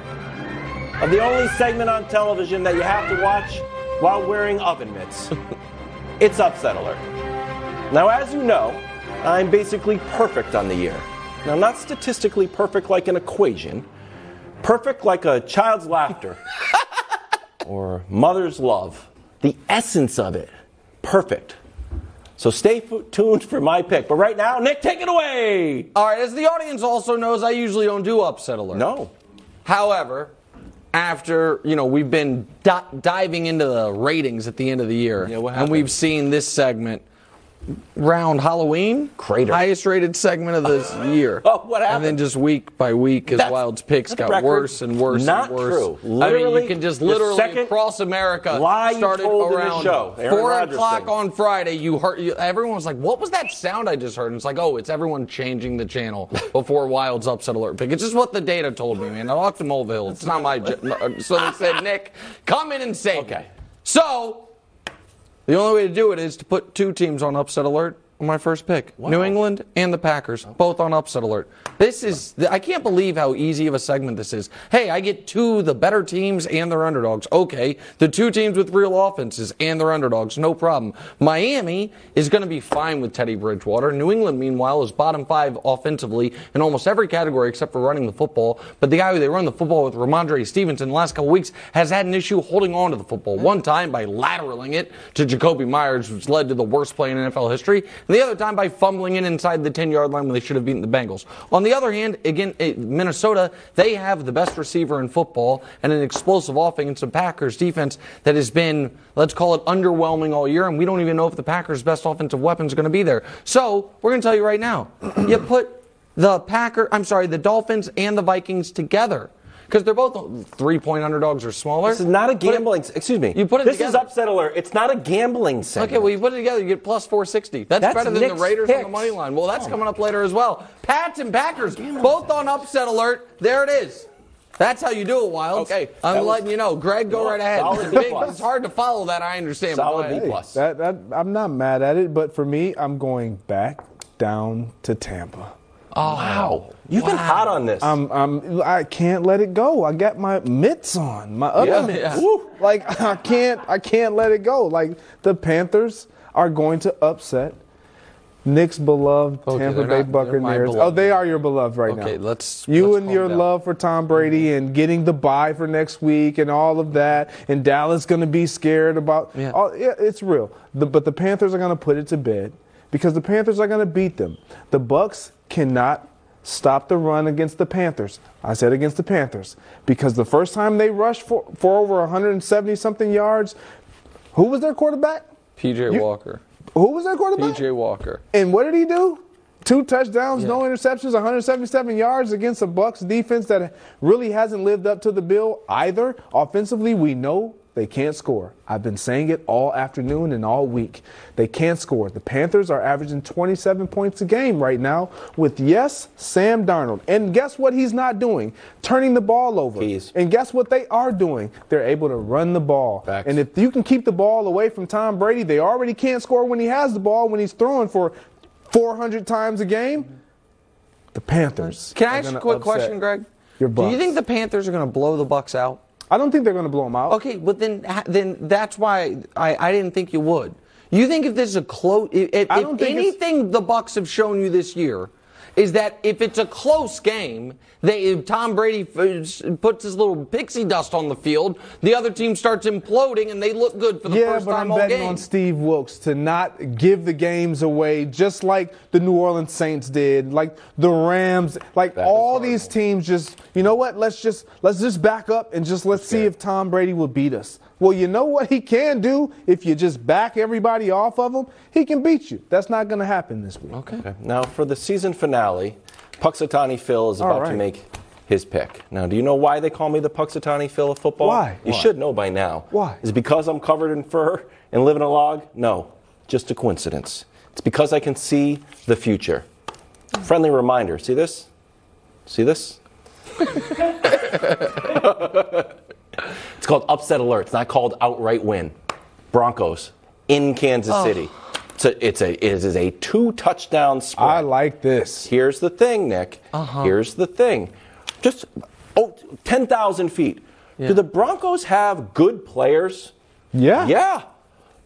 of the only segment on television that you have to watch while wearing oven mitts. <laughs> it's Upset Alert. Now, as you know, I'm basically perfect on the year. Now, not statistically perfect like an equation, perfect like a child's laughter <laughs> or mother's love. The essence of it, perfect. So stay f- tuned for my pick. But right now, Nick, take it away. All right, as the audience also knows, I usually don't do upset alert. No. However, after you know we've been di- diving into the ratings at the end of the year, Yeah, and we've seen this segment round Halloween. Crater. Highest rated segment of this <laughs> year. Oh, what happened? And then just week by week, as That's- Wildes' picks got record. worse and worse Not and worse. true. I mean, you can just literally second across America lie started told in this around show, four Rodgers o'clock thing. on Friday. You heard you, everyone was like, "What was that sound I just heard?" And it's like, "Oh, it's everyone changing the channel <laughs> before Wildes' upset alert pick." It's just what the data told me, man. I talked to Mulvihill. It's not my. <laughs> So they said, "Nick, come in and save." me." Okay. So the only way to do it is to put two teams on upset alert my first pick New England and the Packers, both on upset alert. This is, I can't believe how easy of a segment this is. Hey, I get two, the better teams and their underdogs. Okay. The two teams with real offenses and their underdogs, no problem. Miami is going to be fine with Teddy Bridgewater. New England, meanwhile, is bottom five offensively in almost every category except for running the football. But the guy who they run the football with, Rhamondre Stevenson, the last couple weeks has had an issue holding on to the football. One time by lateraling it to Jakobi Meyers, which led to the worst play in NFL history. And the other time by fumbling it inside the 10 yard line when they should have beaten the Bengals. On the other hand, again, eh, Minnesota, they have the best receiver in football and an explosive offense, a Packers defense that has been, let's call it underwhelming all year. And we don't even know if the Packers' best offensive weapons are going to be there. So we're going to tell you right now, <clears throat> you put the Packer, I'm sorry, the Dolphins and the Vikings together. Because they're both three point underdogs or smaller. This is not a Put it- gambling. excuse me. You put it This is upset alert. It's not a gambling segment. Okay, well, you put it together, you get plus 460. That's, That's better than Nick's the Raiders on the money line. Well, that's oh coming up later as well. Pats and Packers, both on upset alert. There it is. That's how you do it, Wildes. Okay, I'm that was- letting you know. Greg, go right ahead. Solid It's B plus. It's hard to follow that. I understand. Solid B ahead. plus. That, that I'm not mad at it, but for me, I'm going back down to Tampa. Oh, wow. You've been hot on this. I'm, I'm, I can't let it go. I got my mitts on, my other Yeah. mitts. Woo. Like <laughs> I can't, I can't let it go. Like the Panthers are going to upset Nick's beloved Okay, Tampa Bay not- Buccaneers. Oh, they are your beloved right now. Okay, let's- You let's and your down. love for Tom Brady mm-hmm. and getting the bye for next week and all of that, and Dallas going to be scared about. Yeah. all- yeah, it's real. The, but the Panthers are going to put it to bed because the Panthers are going to beat them. The Bucks cannot stop the run against the Panthers. I said against the Panthers because the first time they rushed for, for over 170 something yards, who was their quarterback? PJ You- Walker. Who was their quarterback? PJ Walker. And what did he do? Two touchdowns, no interceptions, 177 yards against a Bucks defense that really hasn't lived up to the bill either. Offensively, we know they can't score. I've been saying it all afternoon and all week. They can't score. The Panthers are averaging 27 points a game right now with yes, Sam Darnold. And guess what he's not doing? Turning the ball over. Keys. And guess what they are doing? They're able to run the ball. Facts. And if you can keep the ball away from Tom Brady, they already can't score when he has the ball when he's throwing for 400 times a game. The Panthers. Can I are ask you a quick upset question, Greg? Your Bucks. Do you think the Panthers are going to blow the Bucks out? I don't think they're going to blow them out. Okay, but then then that's why I, I didn't think you would. You think if this is a close, if, if I don't think anything the Bucks have shown you this year is that if it's a close game, they if Tom Brady f- puts his little pixie dust on the field, the other team starts imploding and they look good for the yeah, first but time I'm all betting game. on Steve Wilks to not give the games away, just like the New Orleans Saints did, like the Rams, like all these teams. Just you know what? Let's just let's just back up and just let's see if Tom Brady will beat us. Well, you know what he can do if you just back everybody off of him. He can beat you. That's not going to happen this week. okay. Okay. Now, for the season finale, Punxsutawney Phil is All about to make his pick. Now, do you know why they call me the Punxsutawney Phil of football? Why? You Why? should know by now. Why? Is it because I'm covered in fur and live in a log? No, just a coincidence. It's because I can see the future. Friendly reminder. See this? See this? <laughs> it's called upset alert. It's not called outright win. Broncos in Kansas City. It's a, it's a, it is a two touchdown spread. I like this. Here's the thing, Nick. Uh-huh. Here's the thing. Just oh, 10,000 feet. Do the Broncos have good players? Yeah. Yeah.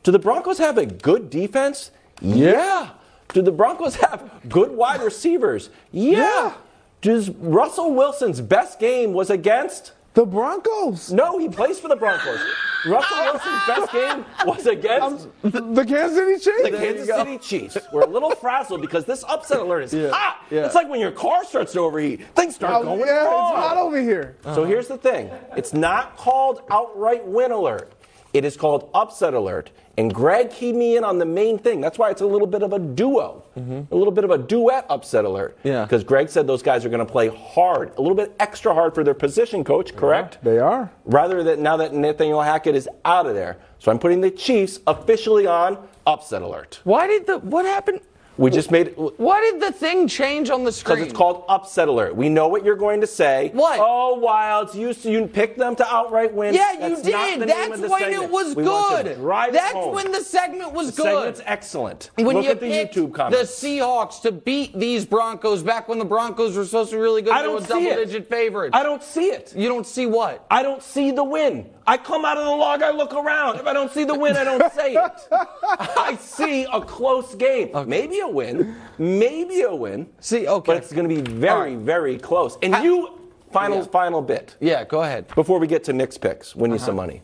Do the Broncos have a good defense? Yeah. Do the Broncos have good wide receivers? Yeah. Yeah. Does Russell Wilson's best game was against? The Broncos. No, he plays for the Broncos. Russell Wilson's best game was against The Kansas City Chiefs. the Kansas City Chiefs. We're a little frazzled because this upset alert is hot. yeah. It's like when your car starts to overheat. Things start Oh, going yeah, wrong. it's hot over here. So here's the thing. It's not called outright win alert. It is called upset alert. And Greg keyed me in on the main thing. That's why it's a little bit of a duo, a little bit of a duet upset alert. Mm-hmm. Yeah. Because Greg said those guys are going to play hard, a little bit extra hard for their position coach, correct? They are. Rather than now that Nathaniel Hackett is out of there. So I'm putting the Chiefs officially on upset alert. Why did the what happened? We just made Why did the thing change on the screen? because it's called upset alert. We know what you're going to say. What? Oh, Wildes, you you picked them to outright win. Yeah, you That's not did. That's when segment. it was We good. That's home. when the segment was The good. segment's excellent. When Look you at the YouTube comments. the Seahawks to beat these Broncos back when the Broncos were supposed to be really good, I don't see it. double-digit favorites. I don't see it. You don't see what? I don't see the win. I come out of the log, I look around. If I don't see the win, I don't say it. <laughs> I see a close game. Maybe a win. Maybe a win. See, okay. But it's going to be very, All right. very close. And I- you, final, Yeah. final bit. Yeah, go ahead. Before we get to Nick's picks, win you Uh-huh. some money.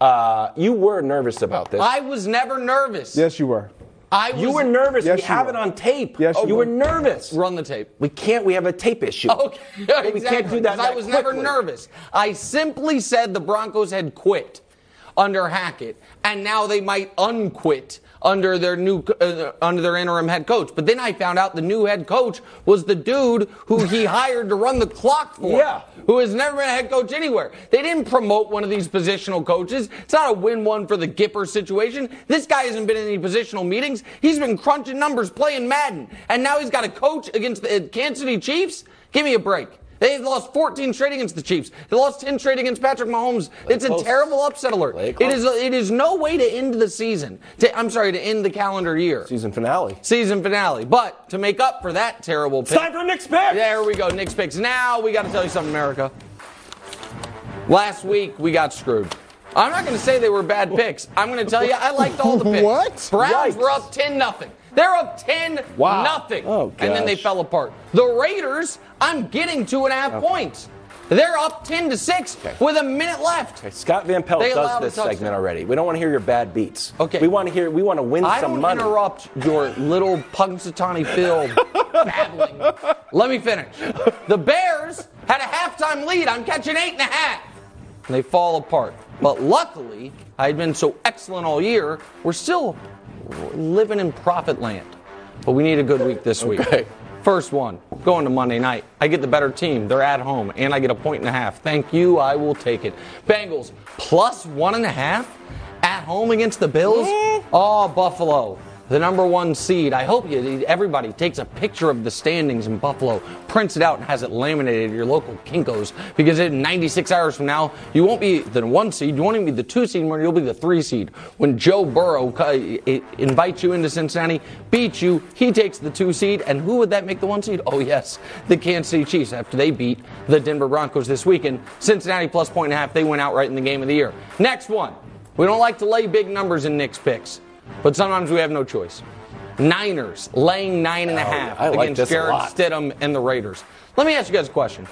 Uh, you were nervous about this. I was never nervous. Yes, you were. I was, you were nervous. Yes, we you have were. it on tape. Yes, oh, you you were. were nervous. Run the tape. We can't. We have a tape issue. <laughs> Okay, yeah, <laughs> We can't do that. I that was never nervous. I simply said the Broncos had quit under Hackett, and now they might unquit under their new uh, under their interim head coach. But then I found out the new head coach was the dude who he <laughs> hired to run the clock for. Yeah. Who has never been a head coach anywhere. They didn't promote one of these positional coaches. It's not a win one for the Gipper situation. This guy hasn't been in any positional meetings. He's been crunching numbers playing Madden. And now he's got a coach against the Kansas City Chiefs? Give me a break. They've lost 14 straight against the Chiefs. They lost 10 straight against Patrick Mahomes. it's close. a terrible upset alert. Play it It close. is, it is no way to end the season. To, I'm sorry, to end the calendar year. Season finale. Season finale. But to make up for that terrible It's pick, time for Nick's picks. there we go, Nick's picks. Now we got to tell you something, America. Last week we got screwed. I'm not going to say they were bad picks. I'm going to tell you I liked all the <laughs> picks. What? Browns Yikes. were up 10 nothing. They're up 10 Wow. nothing. Oh, and then they fell apart. The Raiders, I'm getting two and a half points. They're up 10 to 6 with a minute left. Okay, Scott Van Pelt They does this segment already. We don't want to hear your bad beats. Okay. We want to hear. We want to win I some don't money. interrupt your little Punxsutawney Phil <laughs> babbling. Let me finish. The Bears had a halftime lead. I'm catching eight and a half. And they fall apart. But luckily, I had been so excellent all year, we're still living in profit land. But we need a good week this week. Okay. First one, going to Monday night. I get the better team. They're at home, and I get a point and a half. Thank you. I will take it. Bengals plus one and a half at home against the Bills. Oh, Buffalo, the number one seed. I hope you, everybody takes a picture of the standings in Buffalo, prints it out, and has it laminated at your local Kinkos because in 96 hours from now, you won't be the one seed. You won't even be the two seed. You'll be the three seed. When Joe Burrow uh, invites you into Cincinnati, beats you, he takes the two seed, and who would that make the one seed? Oh yes, the Kansas City Chiefs. After they beat the Denver Broncos this weekend, Cincinnati plus point and a half. They went outright in the game of the year. Next one. We don't like to lay big numbers in Nick's picks, but sometimes we have no choice. Niners laying nine and a half Oh, like against this Jarrett. Stidham and the Raiders. Let me ask you guys a question.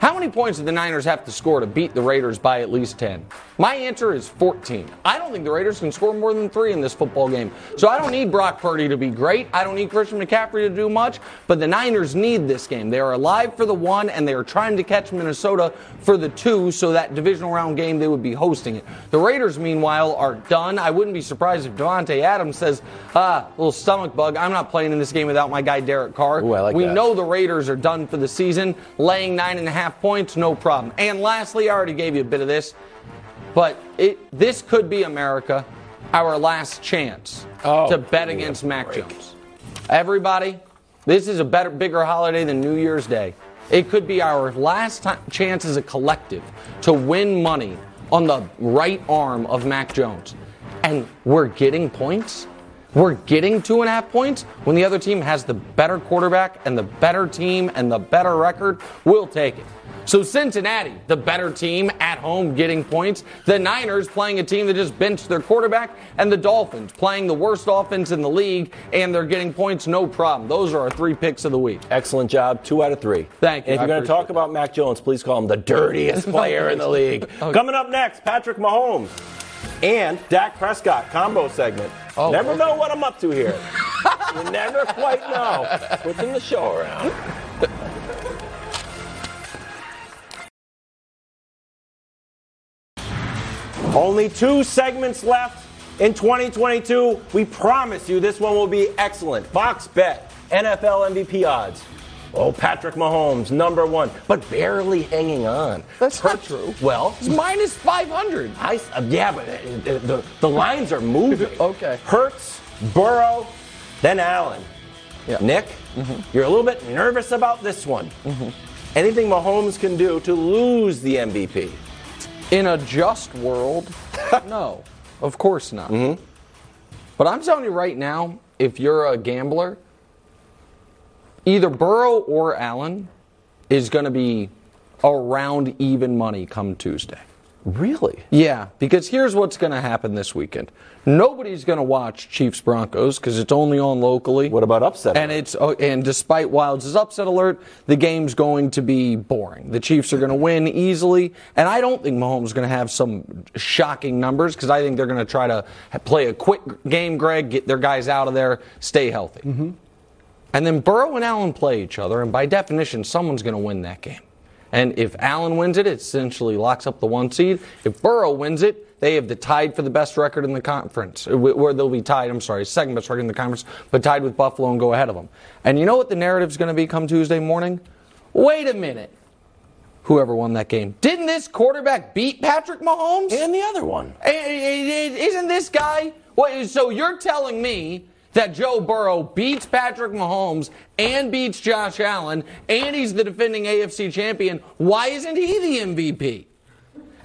How many points do the Niners have to score to beat the Raiders by at least 10? My answer is 14. I don't think the Raiders can score more than three in this football game. So I don't need Brock Purdy to be great. I don't need Christian McCaffrey to do much. But the Niners need this game. They are alive for the one, and they are trying to catch Minnesota for the two, so that divisional round game they would be hosting it. The Raiders, meanwhile, are done. I wouldn't be surprised if Davante Adams says, ah, little stomach bug, I'm not playing in this game without my guy Derek Carr. Ooh, like we that. know the Raiders are done for the season, laying nine and a half points, no problem. And lastly, I already gave you a bit of this, but it this could be America, our last chance Oh, to bet give me a against Mac break. Jones. Everybody, this is a better, bigger holiday than New Year's Day. It could be our last ti- chance as a collective to win money on the right arm of Mac Jones. And we're getting points. We're getting two and a half points when the other team has the better quarterback and the better team and the better record. We'll take it. So Cincinnati, the better team at home getting points. The Niners playing a team that just benched their quarterback. And the Dolphins playing the worst offense in the league and they're getting points no problem. Those are our three picks of the week. Excellent job. Two out of three. Thank you. And if I you're going to talk appreciate about Mac Jones, please call him the dirtiest <laughs> player in the league. <laughs> Coming up next, Patrick Mahomes and Dak Prescott combo segment. Oh, never okay. know what I'm up to here. you never quite know. Switching the show around. <laughs> Only two segments left In 2022, we promise you this one will be excellent. Fox Bet, NFL MVP odds. Oh, Patrick Mahomes, number one, but barely hanging on. That's not true. Well, It's minus 500. I, uh, yeah, but uh, the, the lines are moving. <laughs> Okay. Hurts, Burrow, then Allen. Yeah. Nick, Mm-hmm. you're a little bit nervous about this one. Anything Mahomes can do to lose the MVP? In a just world, <laughs> no, of course not. Mm-hmm. But I'm telling you right now, if you're a gambler, either Burrow or Allen is going to be around even money come Tuesday. Really? Yeah, because here's what's going to happen this weekend. Nobody's going to watch Chiefs Broncos because it's only on locally. What about upset? And it's oh, and despite Wildes' upset alert, the game's going to be boring. The Chiefs are going to win easily, and I don't think Mahomes is going to have some shocking numbers because I think they're going to try to play a quick game. Greg, get their guys out of there, stay healthy, mm-hmm. and then Burrow and Allen play each other, and by definition, someone's going to win that game. And if Allen wins it, it essentially locks up the one seed. If Burrow wins it, they have the tied for the best record in the conference, uh, where they'll be tied. I'm sorry, second best record in the conference, but tied with Buffalo and go ahead of them. And you know what the narrative's going to be come Tuesday morning? Wait a minute. Whoever won that game, didn't this quarterback beat Patrick Mahomes? and the other one. Eh, eh, eh, Isn't this guy? So you're telling me that Joe Burrow beats Patrick Mahomes and beats Josh Allen, and he's the defending AFC champion? Why isn't he the MVP?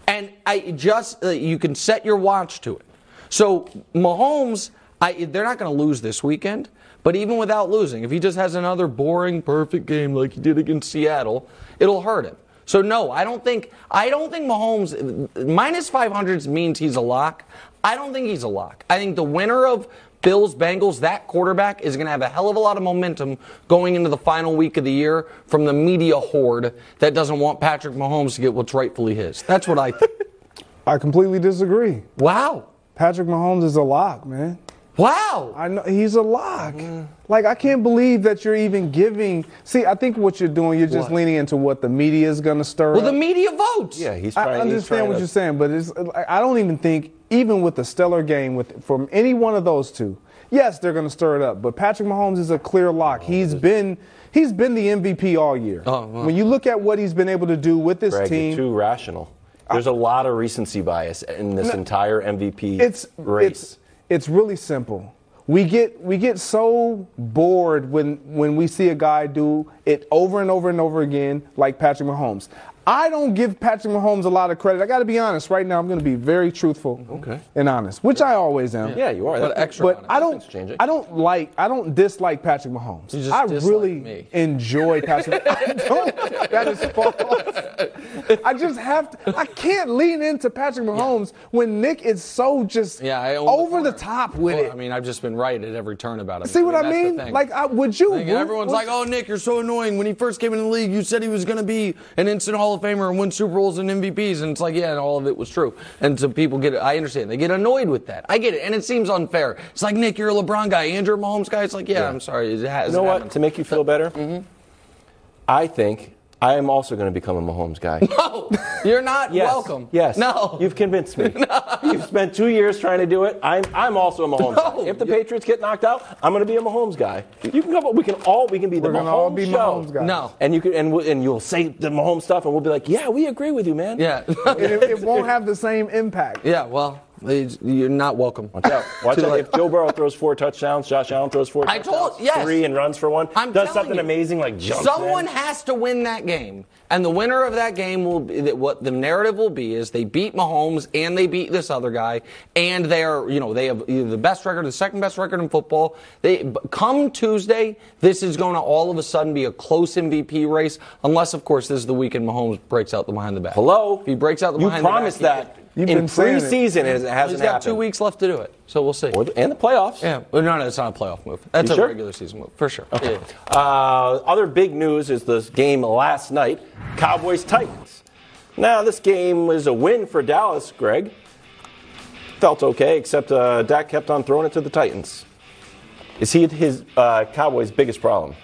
And I just uh, you can set your watch to it. So Mahomes, I, they're not going to lose this weekend. But even without losing, if he just has another boring, perfect game like he did against Seattle, it'll hurt him. So no, I don't think I don't think Mahomes minus 500 means he's a lock. I don't think he's a lock. I think the winner of Bills Bengals, that quarterback is going to have a hell of a lot of momentum going into the final week of the year from the media horde that doesn't want Patrick Mahomes to get what's rightfully his. That's what I think. <laughs> I completely disagree. wow. Patrick Mahomes is a lock, man. Wow. I know he's a lock. Mm-hmm. Like I can't believe that you're even giving. See, I think what you're doing, you're just What? leaning into what the media is going to stir Well, up. the media votes. Yeah, he's trying. I understand trying what to- you're saying, but it's, I don't even think, even with the stellar game with from any one of those two, yes, they're going to stir it up. But Patrick Mahomes is a clear lock. Oh, he's been he's been the MVP all year. Oh, well. When you look at what he's been able to do with this Greg, you're team, too rational. There's a lot of recency bias in this entire MVP it's race. it's it's really simple. We get we get so bored when when we see a guy do it over and over and over again, like Patrick Mahomes. I don't give Patrick Mahomes a lot of credit. I got to be honest. Right now, I'm going to be very truthful Okay. and honest, which I always am. yeah, you are. But extra But. I don't. I don't like. I don't dislike Patrick Mahomes. You just I really me. enjoy Patrick. <laughs> <laughs> I don't. That is false. I just have to. I can't lean into Patrick Mahomes when Nick is so just Yeah, over the corner. top with Well, it. I mean, I've just been right at every turn about it. See what I that's the mean? thing. Like, I, would you? Like, everyone's like, "Oh, Nick, you're so annoying." When he first came in the league, you said he was going to be an instant Hall of Famer and win Super Bowls and MVPs, and it's like, yeah, and all of it was true. And so people get, I understand, they get annoyed with that. I get it, and it seems unfair. It's like, Nick, you're a LeBron guy, Andrew Mahomes guy. It's like, yeah, I'm sorry, it has. You know what? happened. To make you feel better, mm-hmm. I think I am also going to become a Mahomes guy. <laughs> No, you're not Yes. welcome. Yes. No. You've convinced me. <laughs> You've spent two years trying to do it. I'm I'm also a Mahomes No. guy. If the Patriots get knocked out, I'm going to be a Mahomes guy. You can come up. We can all we can be the We're gonna Mahomes all be show. Mahomes guys. No. And you can and we, and you'll say the Mahomes stuff, and we'll be like, yeah, we agree with you, man. Yeah. It, it won't have the same impact. yeah, well, it's- you're not welcome. Watch out. <laughs> Watch out. If Joe Burrow throws four touchdowns, Josh Allen throws four I touchdowns, told- yes. three and runs for one, I'm does something you. amazing like jumps Someone in. has to win that game. And the winner of that game will be that what the narrative will be is they beat Mahomes and they beat this other guy and they are, you know, they have either the best record, or the second best record in football. They come Tuesday, this is going to all of a sudden be a close MVP race unless of course this is the weekend Mahomes breaks out the behind the back. Hello. If he breaks out the You behind the back. You promised that. You've in been saying it. preseason, it, he- hasn't He's got happened. two weeks left to do it. So we'll see. Or the, and the playoffs. yeah. Well, no, no, it's not a playoff move. That's You a sure? regular season move, for sure. Yeah. Uh, other big news is this game last night, Cowboys Titans. Now this game was a win for Dallas, Greg. Felt okay, except uh, Dak kept on throwing it to the Titans. Is he his uh, Cowboys' biggest problem?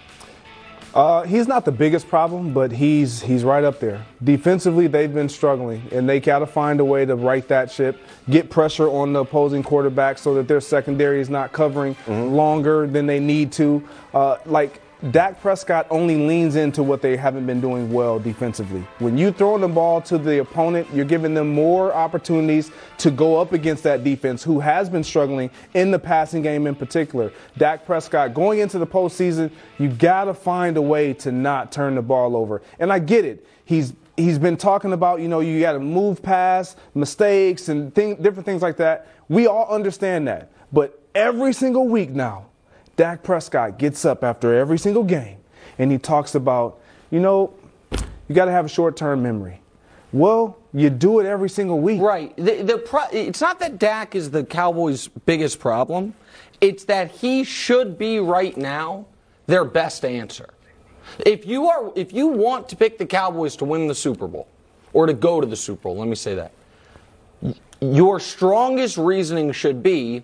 Uh, he's not the biggest problem, but he's he's right up there. Defensively, they've been struggling, and they got to find a way to right that ship, get pressure on the opposing quarterback so that their secondary is not covering longer than they need to. Uh, like Dak Prescott only leans into what they haven't been doing well defensively. When you throw the ball to the opponent, you're giving them more opportunities to go up against that defense who has been struggling in the passing game in particular. Dak Prescott going into the postseason, you got to find a way to not turn the ball over. And I get it. He's he's been talking about, you know, you got to move past mistakes and thing, different things like that. We all understand that. But every single week now, Dak Prescott gets up after every single game and he talks about, you know, you got to have a short term memory. Well, you do it every single week. Right. The, the pro- it's not that Dak is the Cowboys' biggest problem. It's that he should be right now their best answer. If you are, if you want to pick the Cowboys to win the Super Bowl or to go to the Super Bowl, let me say that. Your strongest reasoning should be,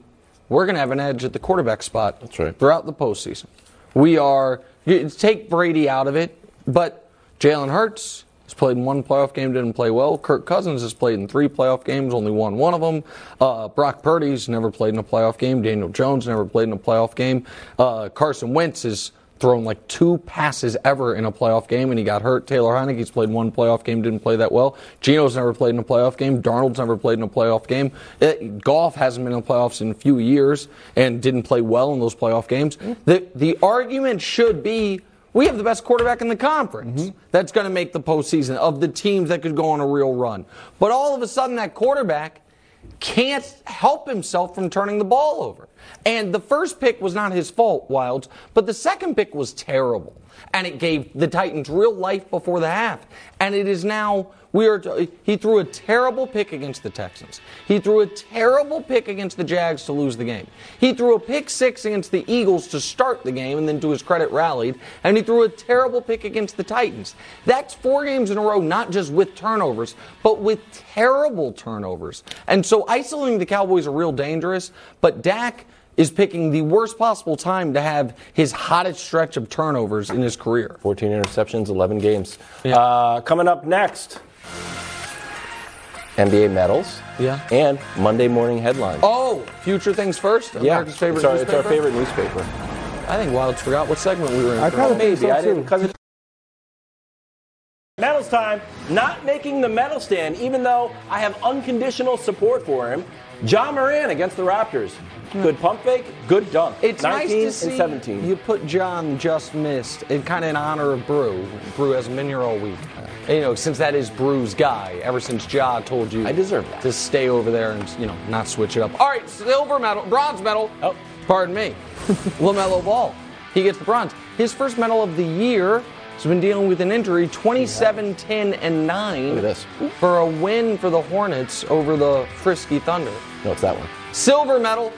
we're going to have an edge at the quarterback spot. That's right. Throughout the postseason, we are take Brady out of it, but Jalen Hurts has played in one playoff game, didn't play well. Kirk Cousins has played in three playoff games, only won one of them. Uh, Brock Purdy's never played in a playoff game. Daniel Jones never played in a playoff game. Uh, Carson Wentz has thrown like two passes ever in a playoff game, and he got hurt. Taylor Heinicke's played one playoff game, didn't play that well. Geno's never played in a playoff game. Darnold's never played in a playoff game. Uh, Goff hasn't been in the playoffs in a few years and didn't play well in those playoff games. The the argument should be we have the best quarterback in the conference that's going to make the postseason of the teams that could go on a real run. But all of a sudden, that quarterback can't help himself from turning the ball over. And the first pick was not his fault, Wildes, but the second pick was terrible. And it gave the Titans real life before the half. And it is now we are he threw a terrible pick against the Texans. He threw a terrible pick against the Jags to lose the game. He threw a pick 6 against the Eagles to start the game and then to his credit rallied, and he threw a terrible pick against the Titans. That's four games in a row not just with turnovers, but with terrible turnovers. And so isolating the Cowboys are real dangerous, but Dak is picking the worst possible time to have his hottest stretch of turnovers in his career. 14 interceptions, 11 games. Yeah. Uh, coming up next, NBA medals. Yeah. And Monday morning headlines. Oh, future things first. yeah. America's favorite it's our, it's our favorite newspaper. I think Wildes forgot what segment we were in. I for kinda Maybe I so, too. didn't because Medals time, not making the medal stand, even though I have unconditional support for him. Ja Morant against the Raptors. Hmm. Good pump fake, good dunk. It's 19 nice to see and 17. you put John just missed, in kind of in honor of Brou. Brou hasn't been here all week. You know, since that is Brou's guy, ever since Ja told you I deserve that. to stay over there and you know not switch it up. All right, silver medal, bronze medal. Oh. pardon me, <laughs> LaMelo Ball. He gets the bronze. His first medal of the year. Has been dealing with an injury, 27, 10, and 9 Look at this. for a win for the Hornets over the Frisky Thunder. no, it's that one. Silver medal,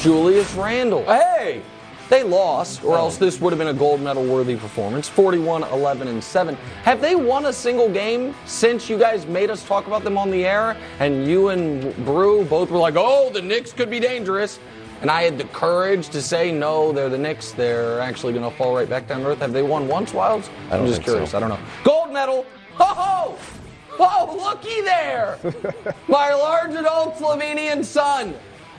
Julius Randle. Hey! They lost, or oh. else this would have been a gold medal worthy performance 41, 11, and 7. Have they won a single game since you guys made us talk about them on the air? And you and Brou both were like, oh, the Knicks could be dangerous. And I had the courage to say, no, they're the Knicks. They're actually going to fall right back down to earth. Have they won once, Wildes? I don't I'm just curious. so. I don't know. Gold medal. Ho ho! Oh, looky there! <laughs> My large adult Slovenian son.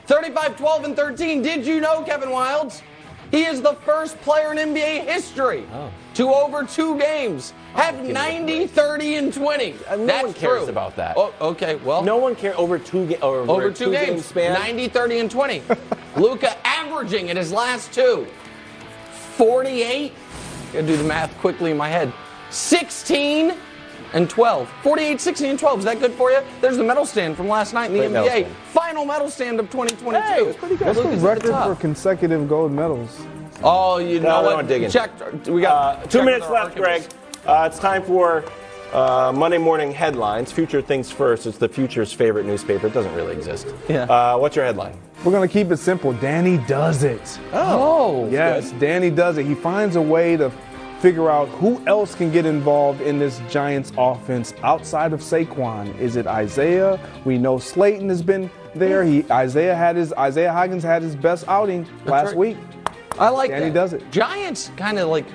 35, 12, and 13. Did you know, Kevin Wildes? He is the first player in NBA history Oh. to over two games have 90, 30, and 20. Uh, no That's one cares true. about that. Oh, okay, well. No one cares over two ga- over, over two two-game games, span. 90, 30, and 20. <laughs> Luka averaging in his last two 48. Gotta do the math quickly in my head. 16 and 12. 48, 16, and 12. Is that good for you? There's the medal stand from last night in the Great NBA. stand. Final medal stand of 2022. Hey, it was pretty good. What's the Luka's the record for consecutive gold medals? Oh, you No, know we what? don't dig in. Check. We got Uh, two minutes our left, Greg. Uh, it's time for uh, Monday morning headlines. Future things first. It's the future's favorite newspaper. It doesn't really exist. Yeah. Uh, what's your headline? We're going to keep it simple. Danny does it. Oh, Yes, Danny does it. He finds a way to figure out who else can get involved in this Giants offense outside of Saquon. Is it Isaiah? We know Slayton has been there. He Isaiah had his Isaiah Hodgins had his best outing last right. week. I like that. does it. Giants kind of like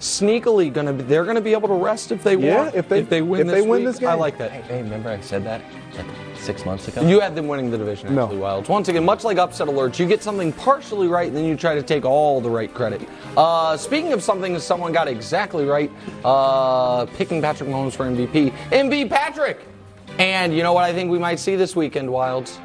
sneakily going to be, they're going to be able to rest if they Yeah, want. if they- if they win if this they win week. this game. I like that. Hey, hey, remember I said that six months ago? You had them winning the division, No. actually, Wildes. Once again, much like upset alerts, you get something partially right, and then you try to take all the right credit. Uh, speaking of something that someone got exactly right, uh, picking Patrick Mahomes for MVP, MVP Patrick. And you know what I think we might see this weekend, Wildes?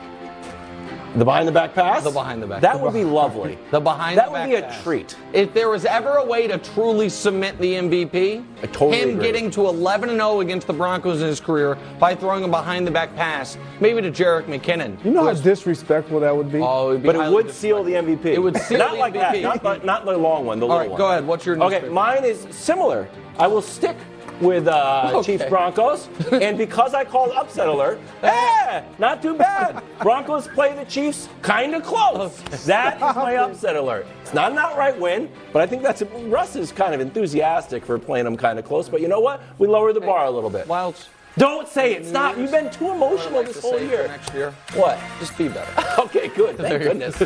The behind the back pass? The behind the back That pass. would be lovely. <laughs> The behind the back. That the would be a pass. treat. If there was ever a way to truly cement the MVP, I totally him agree. getting to 11 and 0 against the Broncos in his career by throwing a behind the back pass, maybe to Jerick McKinnon. You know how disrespectful that would be? Oh, it'd be But it would seal the MVP. It would seal not the like that. MVP. Not the, not the long one. The All little right, one. go ahead. What's your Okay, mine is similar. I will stick with uh, <laughs> Okay. Chiefs Broncos, and because I called upset alert, <laughs> eh, not too bad. Broncos play the Chiefs kind of close. That is my <laughs> upset alert. It's not an outright win, but I think that's Russ is kind of enthusiastic for playing them kind of close. But you know what? We lower the bar a little bit. Wildes. Don't say it. Stop. You've been too emotional like this whole year. next year. What? Just be better. Okay, good. Thank goodness.